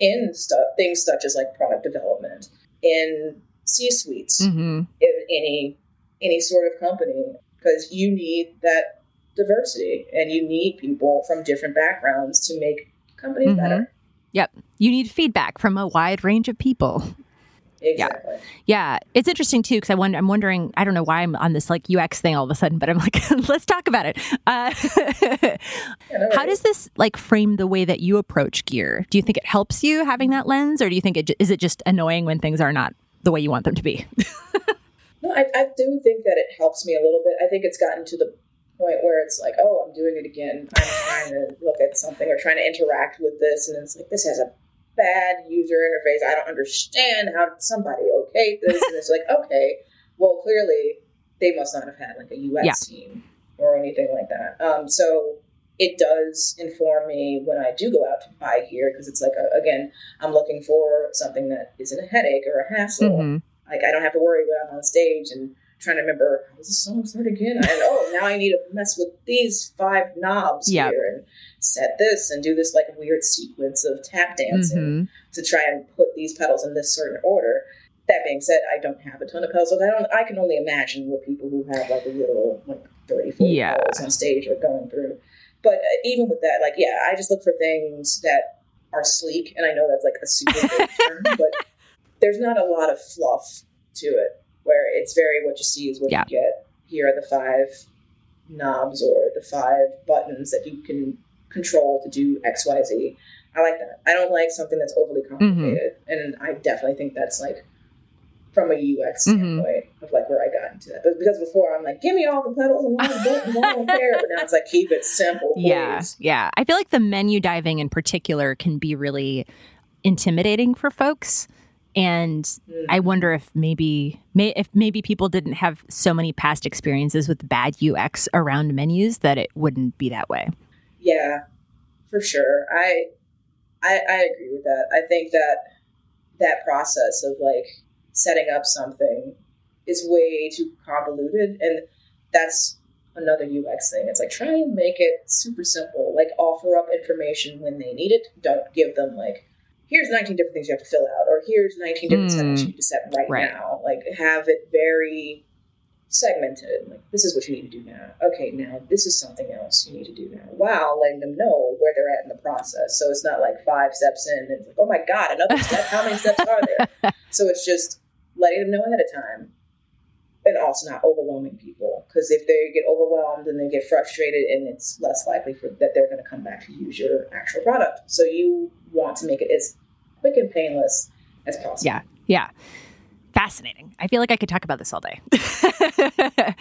S2: in stuff things such as like product development in C suites
S1: hmm
S2: in any any sort of company because you need that diversity and you need people from different backgrounds to make companies
S1: Mhm.
S2: better. Yep.
S1: You need feedback from a wide range of people.
S2: Exactly.
S1: Yeah, it's interesting too because I wonder, I'm wondering. I don't know why I'm on this like UX thing all of a sudden, but I'm like, let's talk about it. Uh,
S2: Yeah, no
S1: how does this like frame the way that you approach gear? Do you think it helps you having that lens, or do you think it is it just annoying when things are not the way you want them to be?
S2: No, I, I do think that it helps me a little bit. I think it's gotten to the point where it's like, oh, I'm doing it again. I'm trying to look at something or trying to interact with this, and it's like this has a bad user interface. I don't understand how somebody okay this, and it's like, okay, well, clearly they must not have had like a UX
S1: Yeah.
S2: team or anything like that. Um, so it does inform me when I do go out to buy gear because it's like, a, again, I'm looking for something that isn't a headache or a hassle.
S1: Mhm.
S2: Like I don't have to worry when I'm on stage and trying to remember how does this song start again? And oh, now I need to mess with these five knobs
S1: Yep.
S2: here and set this and do this like weird sequence of tap dancing
S1: Mhm.
S2: to try and put these pedals in this certain order. That being said, I don't have a ton of pedals, so I don't. I can only imagine what people who have like a little like thirty four
S1: Yeah.
S2: pedals on stage are going through. But uh, even with that, like yeah, I just look for things that are sleek, and I know that's like a super big term, but there's not a lot of fluff to it. Where it's very what you see is what
S1: Yeah.
S2: you get. Here are the five knobs or the five buttons that you can control to do X, Y, Z. I like that. I don't like something that's overly
S1: Mm-hmm.
S2: complicated, and I definitely think that's like from a UX
S1: Mhm.
S2: of like where I got into that. But because before I'm like, give me all the pedals and all the buttons, I don't care. But now it's like, keep it simple, please.
S1: Yeah, yeah. I feel like the menu diving in particular can be really intimidating for folks. And
S2: Mm.
S1: I wonder if maybe may, if maybe people didn't have so many past experiences with bad UX around menus that it wouldn't be that way.
S2: Yeah, for sure. I I, I agree with that. I think that that process of like setting up something is way too convoluted, and that's another UX thing. It's like try and make it super simple. Like offer up information when they need it. Don't give them like here's 19 different things you have to fill out, or here's 19 different mm. you need to set right, right, now. Like have it very segmented. Like this is what you need to do now. Okay, now this is something else you need to do now. While letting them know where they're at in the process. So it's not like five steps in and it's like, oh my god, another step. How many steps are there? So it's just letting them know ahead of time and also not overwhelming people because if they get overwhelmed and they get frustrated and it's less likely for that they're going to come back to use your actual product so you want to make it as quick and painless as possible
S1: yeah yeah fascinating i feel like i could talk about this all day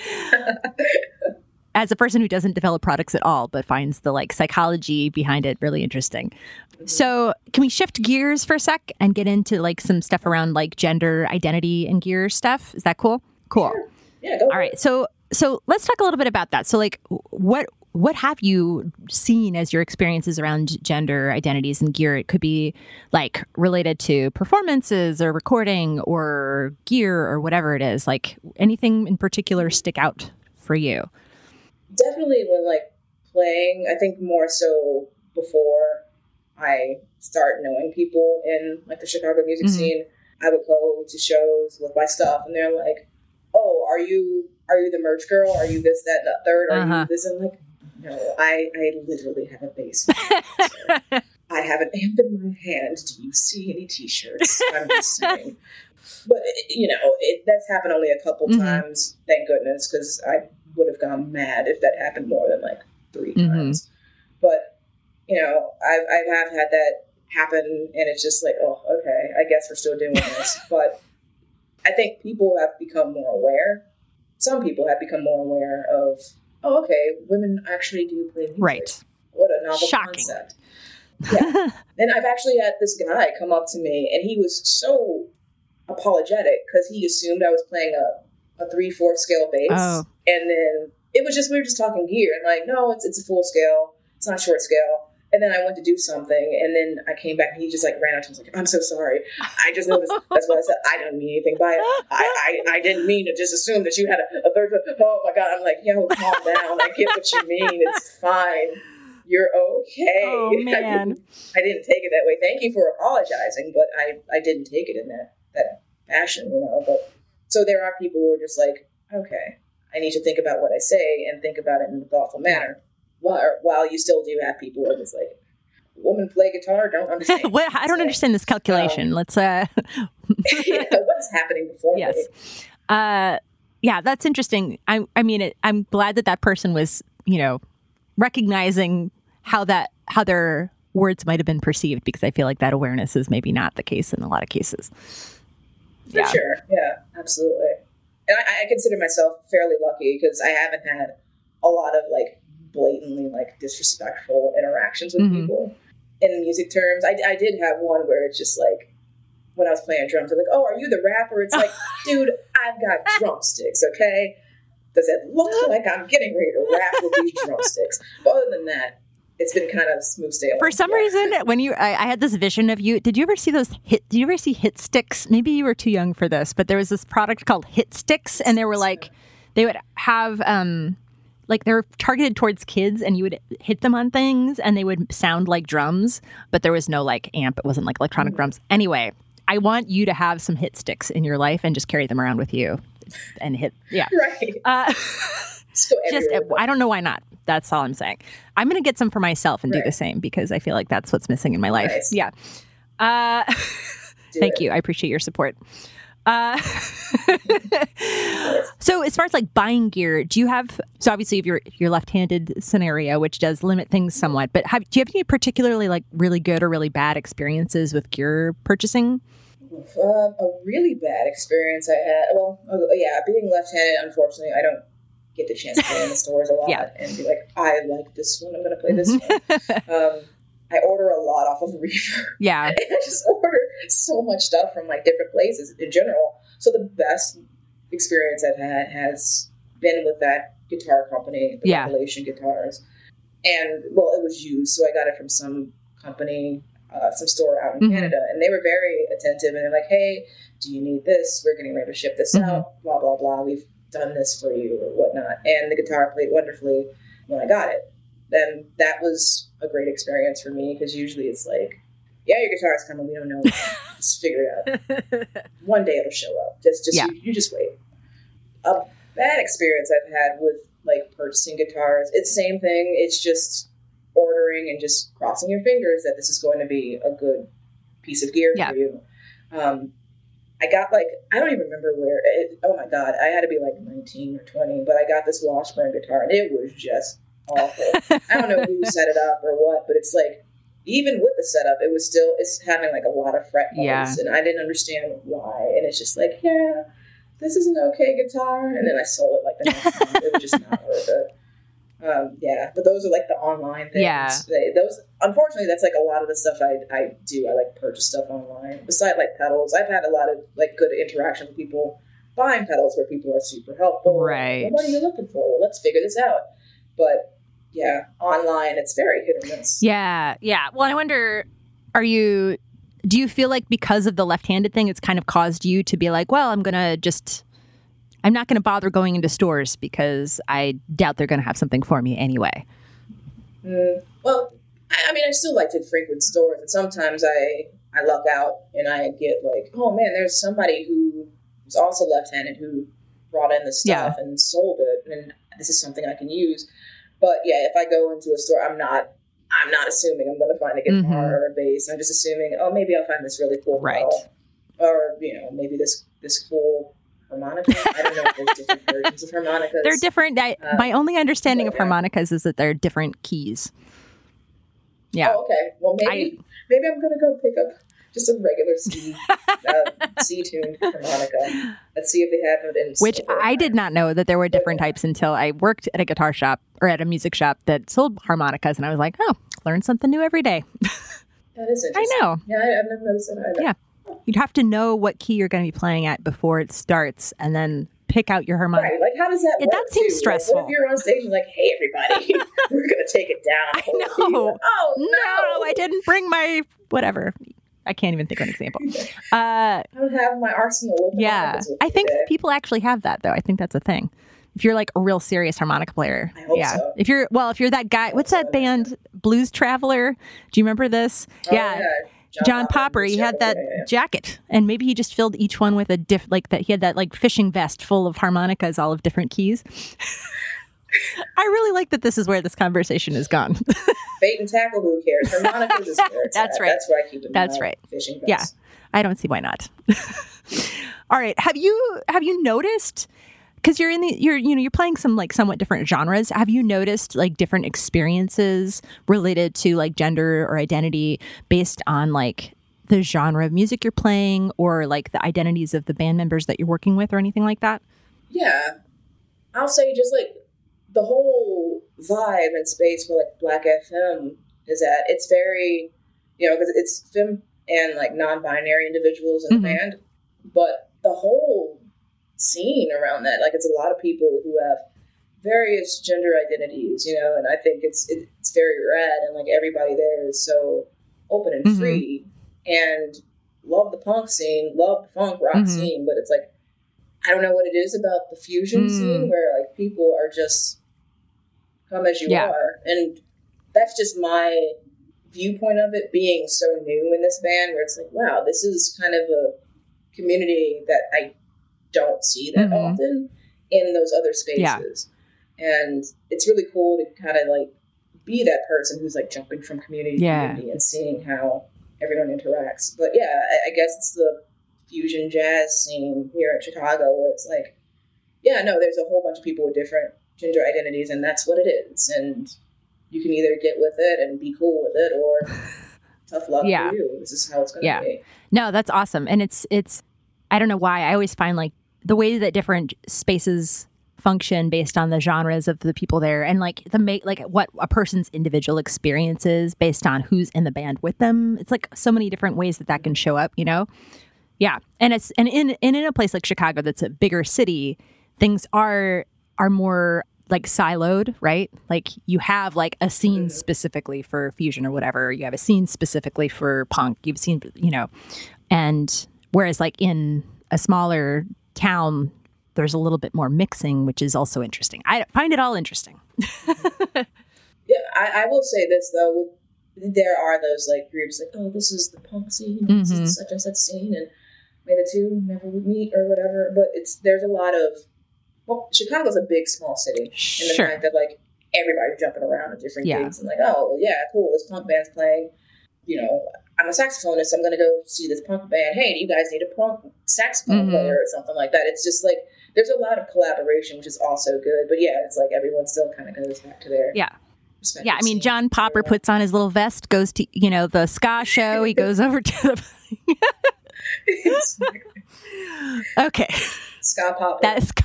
S1: as a person who doesn't develop products at all but finds the like psychology behind it really interesting mm-hmm. so can we shift gears for a sec and get into like some stuff around like gender identity and gear stuff is that cool Cool.
S2: Sure. Yeah. All
S1: right. So so let's talk a little bit about that. So like what what have you seen as your experiences around gender identities and gear? It could be like related to performances or recording or gear or whatever it is. Like anything in particular stick out for you?
S2: Definitely when like playing, I think more so before I start knowing people in like the Chicago music mm-hmm. scene, I would go to shows with my stuff and they're like, oh, are you are you the merch girl? Are you this, that, that third? Are uh-huh. you this? And like, no, I I literally have a bass. I have an amp in my hand. Do you see any T-shirts? I'm just saying. But you know, it, that's happened only a couple mm-hmm. times. Thank goodness, because I would have gone mad if that happened more than like 3 mm-hmm. times. But you know, I've I have had that happen, and it's just like, oh, okay, I guess we're still doing this. but I think people have become more aware. Some people have become more aware of, oh, okay, women actually do play music.
S1: Right.
S2: What a novel Shocking. concept. Yeah. and I've actually had this guy come up to me, and he was so apologetic because he assumed I was playing a, a three fourth scale bass, oh. and then it was just we were just talking gear, and like, no, it's it's a full scale, it's not short scale. And then I went to do something, and then I came back, and he just like ran out to me. like, "I'm so sorry. I just noticed. That's what I said. I didn't mean anything by it. I, I, I didn't mean to just assume that you had a, a third. Oh my god! I'm like, yo, calm down. I get what you mean. It's fine. You're okay.
S1: Oh man, I
S2: didn't, I didn't take it that way. Thank you for apologizing, but I, I didn't take it in that that fashion, you know. But so there are people who are just like, okay, I need to think about what I say and think about it in a thoughtful manner while, while you still do have people who are just like, woman play guitar, don't understand.
S1: well, I don't understand this calculation. Um, Let's, uh,
S2: yeah, what's happening before
S1: Yes. Uh, yeah, that's interesting. I, I mean, it, I'm glad that that person was, you know, recognizing how that, how their words might have been perceived because I feel like that awareness is maybe not the case in a lot of cases.
S2: For yeah. sure. Yeah, absolutely. And I, I consider myself fairly lucky because I haven't had a lot of like blatantly like disrespectful interactions with mm-hmm. people in music terms. I, I did have one where it's just like when I was playing drums, they're like, "Oh, are you the rapper?" It's like, dude, I've got drumsticks. Okay, does it look like I'm getting ready to rap with these drumsticks? But other than that, it's been kind of smooth sailing.
S1: For some yeah. reason, when you, I, I, had this vision of you. Did you ever see those hit? Did you ever see Hit Sticks? Maybe you were too young for this, but there was this product called Hit Sticks, and they were like, they would have um like they're targeted towards kids and you would hit them on things and they would sound like drums but there was no like amp. It wasn't like electronic mm. drums. Anyway i want you to have some hit sticks in your life and just carry them around with you and hit yeah.
S2: Right. Uh,
S1: just i don't know why not. That's all i'm saying. I'm gonna get some for myself and right. do the same because i feel like that's what's missing in my life. Yeah. Uh, thank it. you. I appreciate your support uh, so as far as like buying gear, do you have so obviously if you're your left-handed scenario, which does limit things somewhat, but have, do you have any particularly like really good or really bad experiences with gear purchasing?
S2: Uh, a really bad experience I had. Well, oh, yeah, being left-handed, unfortunately, I don't get the chance to play in the stores a lot yeah. and be like, I like this one. I'm going to play this one. Um, I order a lot off of Reverb.
S1: Yeah.
S2: And I just order so much stuff from like different places in general. So the best experience I've had has been with that guitar company, the yeah. Revelation Guitars. And well, it was used, so I got it from some company. uh, some store out in mm-hmm. Canada, and they were very attentive, and they're like, "Hey, do you need this? We're getting ready to ship this mm-hmm. out. Blah blah blah. We've done this for you or whatnot." And the guitar played wonderfully when I got it. Then that was a great experience for me because usually it's like, "Yeah, your guitar is coming. We don't know. just figure it out. One day it'll show up. Just just yeah. you, you just wait." A bad experience I've had with like purchasing guitars. It's the same thing. It's just ordering and just crossing your fingers that this is going to be a good piece of gear yeah. for you. Um, I got like I don't even remember where. It, oh my god, I had to be like nineteen or twenty, but I got this Washburn guitar and it was just awful. I don't know who set it up or what, but it's like even with the setup, it was still it's having like a lot of fret yeah. and I didn't understand why. And it's just like, yeah, this is an okay guitar, and then I sold it like the next month. It was just not worth it. Um, yeah, but those are like the online things.
S1: Yeah,
S2: they, those unfortunately, that's like a lot of the stuff I, I do. I like purchase stuff online. Besides like pedals, I've had a lot of like good interaction with people buying pedals where people are super helpful.
S1: Right.
S2: Well, what are you looking for? Well, let's figure this out. But yeah, online it's very hit or miss.
S1: Yeah, yeah. Well, I wonder, are you? Do you feel like because of the left-handed thing, it's kind of caused you to be like, well, I'm gonna just I'm not going to bother going into stores because I doubt they're going to have something for me anyway.
S2: Mm, well, I mean, I still like to frequent stores, and sometimes I I luck out and I get like, oh man, there's somebody who was also left-handed who brought in the stuff yeah. and sold it, and this is something I can use. But yeah, if I go into a store, I'm not I'm not assuming I'm going to find a guitar mm-hmm. or a bass. I'm just assuming, oh, maybe I'll find this really cool
S1: right.
S2: Model. or you know, maybe this this cool harmonica. I don't know if there's different versions of harmonicas.
S1: They're different. I, um, my only understanding of yeah. harmonicas is that they're different keys. Yeah.
S2: Oh, okay. Well, maybe I, maybe I'm gonna go pick up just a regular C uh, C tuned harmonica. Let's see if they have it in.
S1: Which I did not know that there were different types until I worked at a guitar shop or at a music shop that sold harmonicas, and I was like, oh, learn something new every day.
S2: That is interesting.
S1: I know.
S2: Yeah, I, have never noticed that either.
S1: Yeah. You'd have to know what key you're going to be playing at before it starts, and then pick out your harmonica.
S2: Right. Like, how does that?
S1: Work
S2: that
S1: seems
S2: too?
S1: stressful.
S2: Like, what if you're on stage and like, "Hey, everybody, we're going to take it down."
S1: I know.
S2: oh no.
S1: no, I didn't bring my whatever. I can't even think of an example.
S2: Uh, I don't have my arsenal.
S1: yeah, I think
S2: today.
S1: people actually have that though. I think that's a thing. If you're like a real serious harmonica player, yeah.
S2: So.
S1: If you're well, if you're that guy, what's that band, Blues Traveler? Do you remember this?
S2: Oh, yeah. yeah.
S1: John, John Popper, he had that yeah, yeah. jacket, and maybe he just filled each one with a diff, like that. He had that like fishing vest full of harmonicas, all of different keys. I really like that this is where this conversation has gone.
S2: Bait and tackle, who cares? Harmonicas is where
S1: That's
S2: at.
S1: right.
S2: That's where I keep them.
S1: That's right.
S2: Fishing.
S1: Yeah, I don't see why not. all right, have you have you noticed? because you're in the you're you know you're playing some like somewhat different genres have you noticed like different experiences related to like gender or identity based on like the genre of music you're playing or like the identities of the band members that you're working with or anything like that
S2: yeah i'll say just like the whole vibe and space where like BLK FM is at it's very you know because it's fem and like non-binary individuals in mm-hmm. the band but the whole scene around that. Like it's a lot of people who have various gender identities, you know, and I think it's it, it's very rad and like everybody there is so open and mm-hmm. free and love the punk scene, love the funk rock mm-hmm. scene, but it's like I don't know what it is about the fusion mm. scene where like people are just come as you yeah. are. And that's just my viewpoint of it being so new in this band where it's like, wow, this is kind of a community that I don't see that mm-hmm. often in those other spaces. Yeah. And it's really cool to kind of like be that person who's like jumping from community to community and seeing how everyone interacts. But yeah, I, I guess it's the fusion jazz scene here in Chicago where it's like, yeah, no, there's a whole bunch of people with different gender identities, and that's what it is. And you can either get with it and be cool with it, or tough luck
S1: yeah.
S2: for you. This is how it's going to
S1: yeah.
S2: be.
S1: No, that's awesome, and it's it's. I don't know why I always find like the way that different spaces function based on the genres of the people there and like the make like what a person's individual experiences based on who's in the band with them it's like so many different ways that that can show up you know yeah and it's and in and in a place like chicago that's a bigger city things are are more like siloed, right? Like you have like a scene specifically for fusion or whatever. You have a scene specifically for punk. You've seen, you know, and whereas like in a smaller town, there's a little bit more mixing, which is also interesting. I find it all interesting.
S2: yeah, I, I, will say this though. There are those like groups like, oh, this is the punk scene, mm-hmm. this is mm-hmm. such and such scene, and may the two never would meet or whatever. But it's there's a lot of well, Chicago's a big small city, and the fact that like everybody's jumping around at different yeah. gigs and like, oh yeah, cool, this punk band's playing. You know, I'm a saxophonist. I'm going to go see this punk band. Hey, do you guys need a punk saxophone mm-hmm. player or something like that? It's just like there's a lot of collaboration, which is also good. But yeah, it's like everyone still kind of goes back to their
S1: yeah. Yeah, I mean, John Popper puts on his little vest, goes to you know the ska show. he goes over to the. okay.
S2: Ska Popper.
S1: That is ska.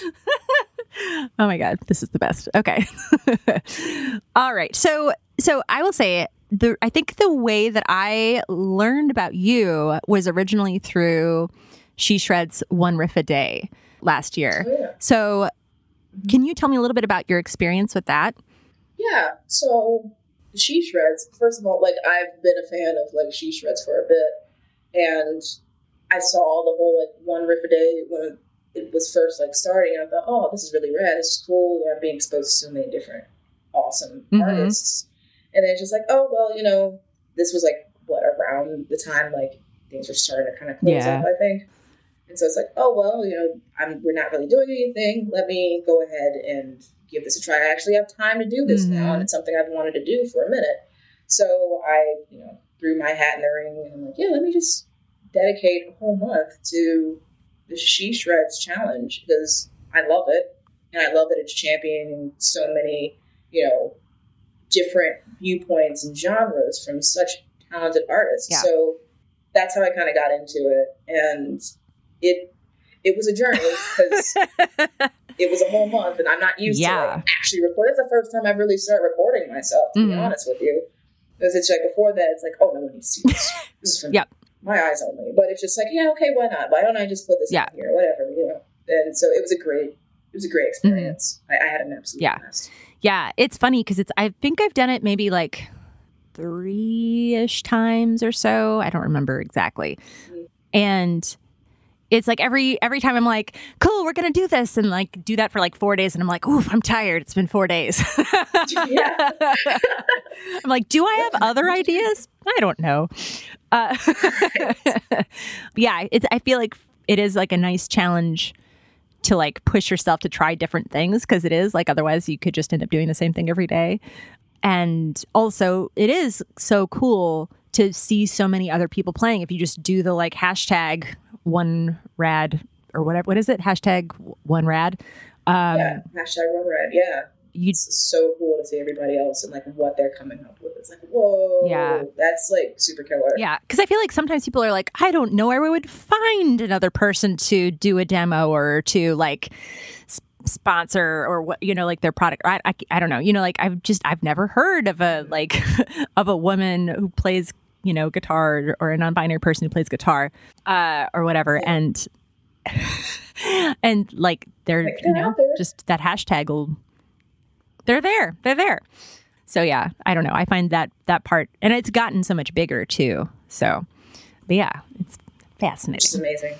S1: oh my god, this is the best. Okay. All right. So so I will say the I think the way that I learned about you was originally through She Shreds One Riff a Day last year. Oh, yeah. So mm-hmm. can you tell me a little bit about your experience with that?
S2: Yeah. So She Shreds, first of all, like I've been a fan of like She Shreds for a bit and I saw the whole like one riff a day when it was first like starting. I thought, oh, this is really rad. This is cool. Know, I'm being exposed to so many different awesome mm-hmm. artists. And then just like, oh well, you know, this was like what around the time like things were starting to kind of close yeah. up, I think. And so it's like, oh well, you know, I'm we're not really doing anything. Let me go ahead and give this a try. I actually have time to do this mm-hmm. now, and it's something I've wanted to do for a minute. So I, you know, threw my hat in the ring, and I'm like, yeah, let me just dedicate a whole month to the She Shreds challenge because I love it, and I love that it's championing so many, you know, different viewpoints and genres from such talented artists. Yeah. So that's how I kind of got into it, and it it was a journey because it was a whole month, and I'm not used yeah. to like, actually recording. It's the first time I've really started recording myself. To mm-hmm. be honest with you, because it's like before that, it's like, oh no one needs to see this. This is from yep. My eyes only. But it's just like, yeah, okay, why not? Why don't I just put this yeah. in here? Whatever, you know. And so it was a great, it was a great mm-hmm. experience. Mm-hmm. I, I, had an absolute
S1: yeah.
S2: blast.
S1: Yeah, it's funny because it's. I think I've done it maybe like three ish times or so. I don't remember exactly. Mm-hmm. And it's like every every time I'm like, cool, we're gonna do this, and like do that for like four days, and I'm like, oof, I'm tired. It's been four days. I'm like, do I have other ideas? I don't know. Uh, yeah, it's. I feel like it is like a nice challenge to like push yourself to try different things because it is like otherwise you could just end up doing the same thing every day. And also, it is so cool to see so many other people playing. If you just do the like hashtag one rad or whatever, what is it? Hashtag one rad.
S2: Um, yeah, hashtag one rad. Yeah it's so cool to see everybody else and like what they're coming up with. It's like, whoa, yeah, that's like super killer.
S1: Yeah, because I feel like sometimes people are like, I don't know where we would find another person to do a demo or to like sponsor or what you know like their product I, I, I don't know you know like i've just i've never heard of a like of a woman who plays you know guitar or a non-binary person who plays guitar uh or whatever yeah. and and like they're, like, you know just that hashtag will they're there. They're there. So yeah, I don't know. I find that that part, and it's gotten so much bigger too. So, but yeah, it's fascinating.
S2: It's amazing.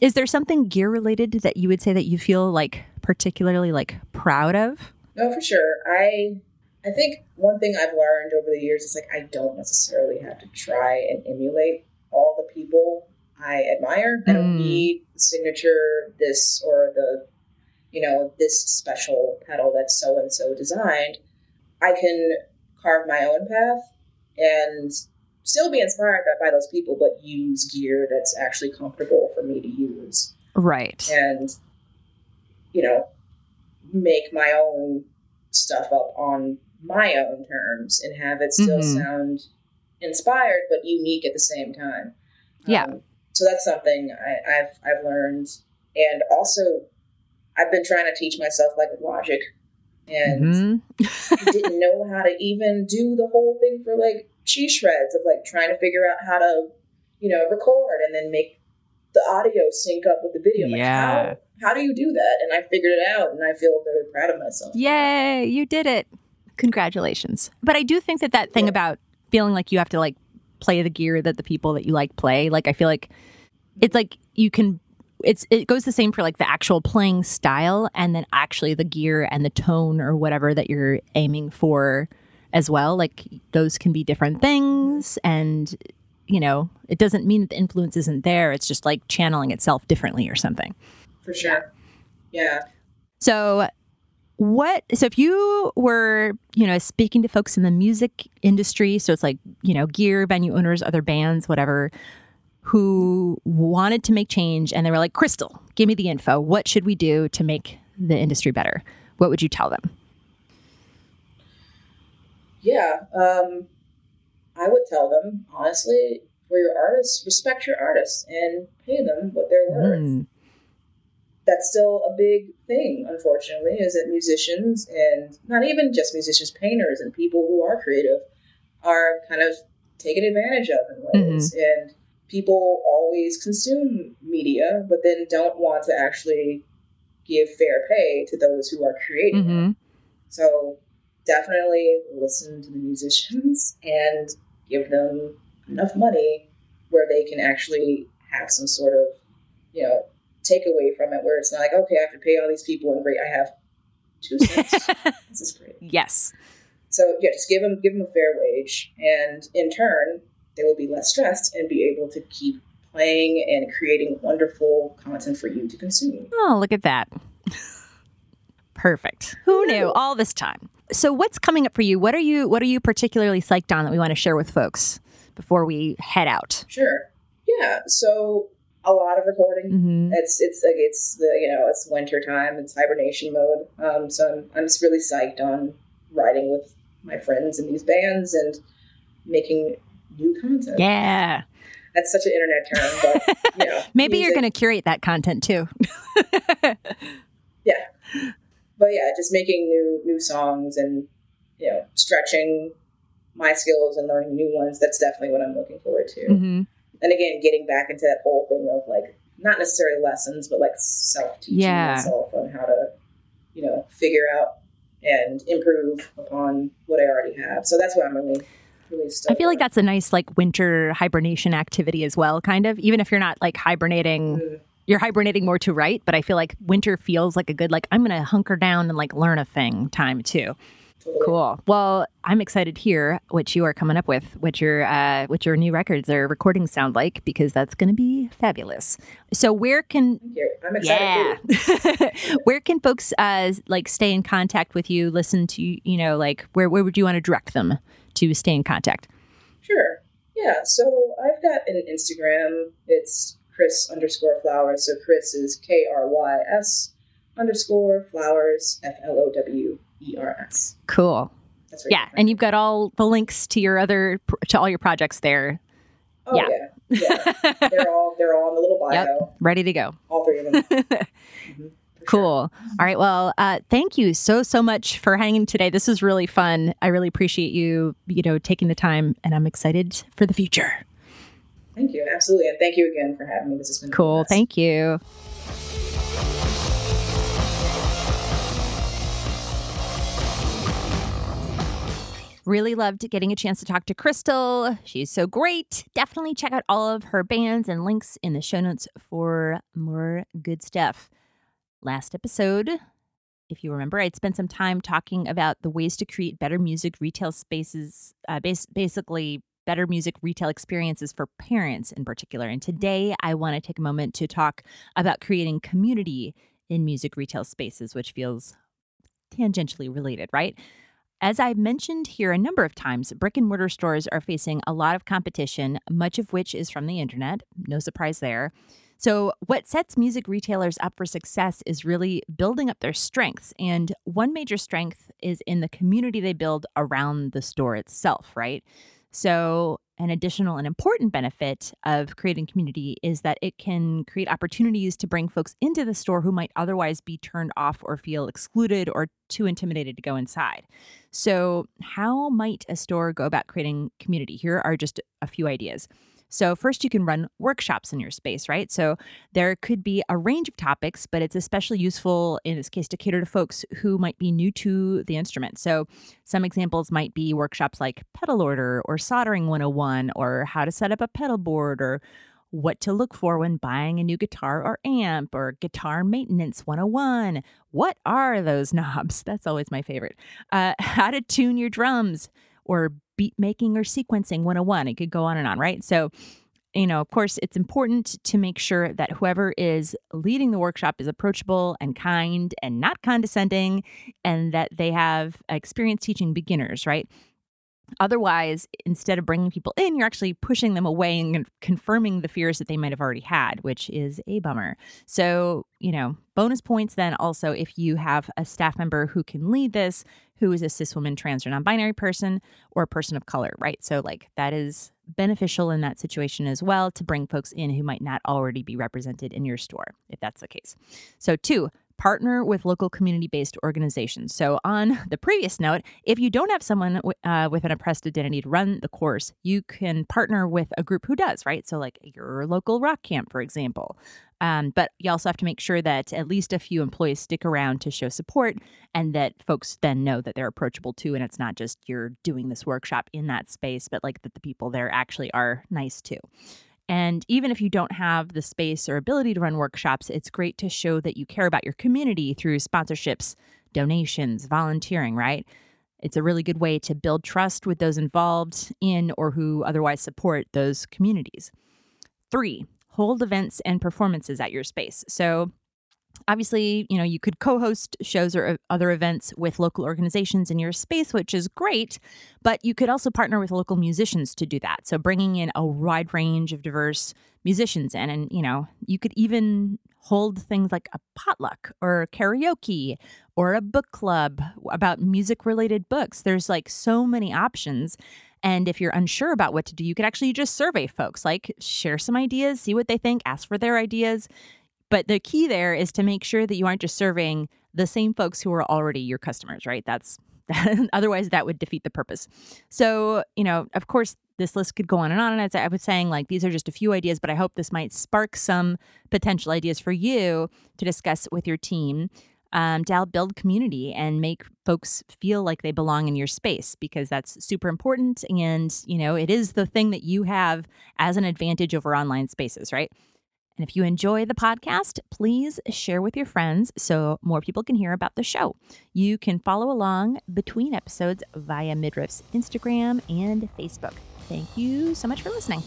S1: Is there something gear related that you would say that you feel like particularly like proud of?
S2: No, for sure. I I think one thing I've learned over the years is like I don't necessarily have to try and emulate all the people I admire. I don't mm. need the signature, this or the you know, this special pedal that's so and so designed, I can carve my own path and still be inspired by, by those people, but use gear that's actually comfortable for me to use.
S1: Right.
S2: And, you know, make my own stuff up on my own terms and have it still mm-hmm. sound inspired but unique at the same time.
S1: Yeah. Um,
S2: so that's something I, have I've learned, and also I've been trying to teach myself like logic and mm-hmm. didn't know how to even do the whole thing for like She Shreds of like trying to figure out how to, you know, record and then make the audio sync up with the video. Like,
S1: yeah.
S2: how do you do that? And I figured it out and I feel very proud of myself.
S1: Yay, you did it. Congratulations. But I do think that that thing yeah. about feeling like you have to like play the gear that the people that you like play, like I feel like it's like you can it's it goes the same for like the actual playing style and then actually the gear and the tone or whatever that you're aiming for as well. Like those can be different things and you know, it doesn't mean that the influence isn't there. It's just like channeling itself differently or something.
S2: For sure. Yeah.
S1: So what so if you were you know speaking to folks in the music industry so it's like you know gear venue owners other bands whatever who wanted to make change and they were like Krystal give me the info. What should we do to make the industry better? What would you tell them?
S2: Yeah um, i would tell them honestly for your artists respect your artists and pay them what they're worth. Mm that's still a big thing, unfortunately, is that musicians and not even just musicians, painters and people who are creative are kind of taken advantage of in ways. Mm-hmm. And people always consume media, but then don't want to actually give fair pay to those who are creating mm-hmm. So definitely listen to the musicians and give them enough money where they can actually have some sort of, you know, takeaway from it where it's not like, okay, I have to pay all these people and great, I have two cents. this is great.
S1: Yes.
S2: So yeah, just give them give them a fair wage, and in turn, they will be less stressed and be able to keep playing and creating wonderful content for you to consume.
S1: Oh, look at that! Perfect. Who knew all this time? So, what's coming up for you? What are you What are you particularly psyched on that we want to share with folks before we head out?
S2: Sure. Yeah. So a lot of recording. Mm-hmm. It's it's like it's the you know it's winter time. It's hibernation mode. Um, so I'm I'm just really psyched on writing with my friends in these bands and making new content.
S1: Yeah.
S2: That's such an internet term, but you know,
S1: maybe music. you're going to curate that content too.
S2: yeah, but yeah, just making new new songs and you know stretching my skills and learning new ones. That's definitely what I'm looking forward to. Mm-hmm and again, getting back into that whole thing of like not necessarily lessons, but like self teaching yeah. myself on how to, you know, figure out and improve upon what I already have. So that's what I'm really Really
S1: I feel like that's a nice like winter hibernation activity as well, kind of. Even if you're not like hibernating, mm. you're hibernating more to write. But I feel like winter feels like a good like I'm gonna hunker down and like learn a thing time too. Cool. Well, I'm excited to hear what you are coming up with, what your uh, what your new records or recordings sound like, because that's going to be fabulous. So, where can
S2: I'm excited.
S1: Yeah, where can folks uh, like stay in contact with you? Listen to you know, like where where would you want to direct them to stay in contact?
S2: Sure. Yeah. So I've got an Instagram. It's Krys underscore flowers. So Krys is K R Y S underscore flowers F L O W E R S.
S1: Cool. Right yeah, and you've got all the links to your other to all your projects there.
S2: Oh yeah, yeah. yeah. they're all they're all in the little bio. Yep.
S1: Ready to go.
S2: All three of them.
S1: mm-hmm. Cool. All right. Well, uh, thank you so so much for hanging today. This was really fun. I really appreciate you, you know, taking the time, and I'm excited for the future.
S2: Thank you. Absolutely, and thank you again for having me. This has been
S1: cool. Thank you. Really loved getting a chance to talk to Krystal. She's so great. Definitely check out all of her bands and links in the show notes for more good stuff. Last episode, if you remember, I'd spent some time talking about the ways to create better music retail spaces, uh, bas- basically, better music retail experiences for parents in particular. And today, I want to take a moment to talk about creating community in music retail spaces, which feels tangentially related, right? As I've mentioned here a number of times, brick and mortar stores are facing a lot of competition, much of which is from the internet. No surprise there. So, what sets music retailers up for success is really building up their strengths. And one major strength is in the community they build around the store itself, right? So, an additional and important benefit of creating community is that it can create opportunities to bring folks into the store who might otherwise be turned off or feel excluded or too intimidated to go inside. So, how might a store go about creating community? Here are just a few ideas. So, first, you can run workshops in your space, right? So, there could be a range of topics, but it's especially useful in this case to cater to folks who might be new to the instrument. So, some examples might be workshops like pedal order or soldering 101 or how to set up a pedal board or what to look for when buying a new guitar or amp or guitar maintenance 101. What are those knobs? That's always my favorite. Uh, how to tune your drums or beat making or sequencing 101. It could go on and on, right? So, you know, of course, it's important to make sure that whoever is leading the workshop is approachable and kind and not condescending, and that they have experience teaching beginners, right? Otherwise, instead of bringing people in, you're actually pushing them away and confirming the fears that they might have already had, which is a bummer. So, you know, bonus points then also if you have a staff member who can lead this, who is a cis woman, trans, or non binary person, or a person of color, right? So, like, that is beneficial in that situation as well to bring folks in who might not already be represented in your store, if that's the case. So, two, partner with local community based organizations. So, on the previous note, if you don't have someone uh, with an oppressed identity to run the course, you can partner with a group who does, right? So, like your local rock camp, for example. Um, but you also have to make sure that at least a few employees stick around to show support and that folks then know that they're approachable too. And it's not just you're doing this workshop in that space, but like that the people there actually are nice too. And even if you don't have the space or ability to run workshops, it's great to show that you care about your community through sponsorships, donations, volunteering, right? It's a really good way to build trust with those involved in or who otherwise support those communities. Three, hold events and performances at your space. So, obviously, you know, you could co-host shows or uh, other events with local organizations in your space, which is great, but you could also partner with local musicians to do that. So bringing in a wide range of diverse musicians in and, you know, you could even hold things like a potluck or karaoke or a book club about music related books. There's like so many options. And if you're unsure about what to do, you could actually just survey folks, like share some ideas, see what they think, ask for their ideas. But the key there is to make sure that you aren't just serving the same folks who are already your customers, right? That's otherwise that would defeat the purpose. So, you know, of course, this list could go on and on. And as I was saying, like these are just a few ideas, but I hope this might spark some potential ideas for you to discuss with your team um, to help build community and make folks feel like they belong in your space because that's super important. And, you know, it is the thing that you have as an advantage over online spaces, right? And if you enjoy the podcast, please share with your friends so more people can hear about the show. You can follow along between episodes via Midriff's Instagram and Facebook. Thank you so much for listening.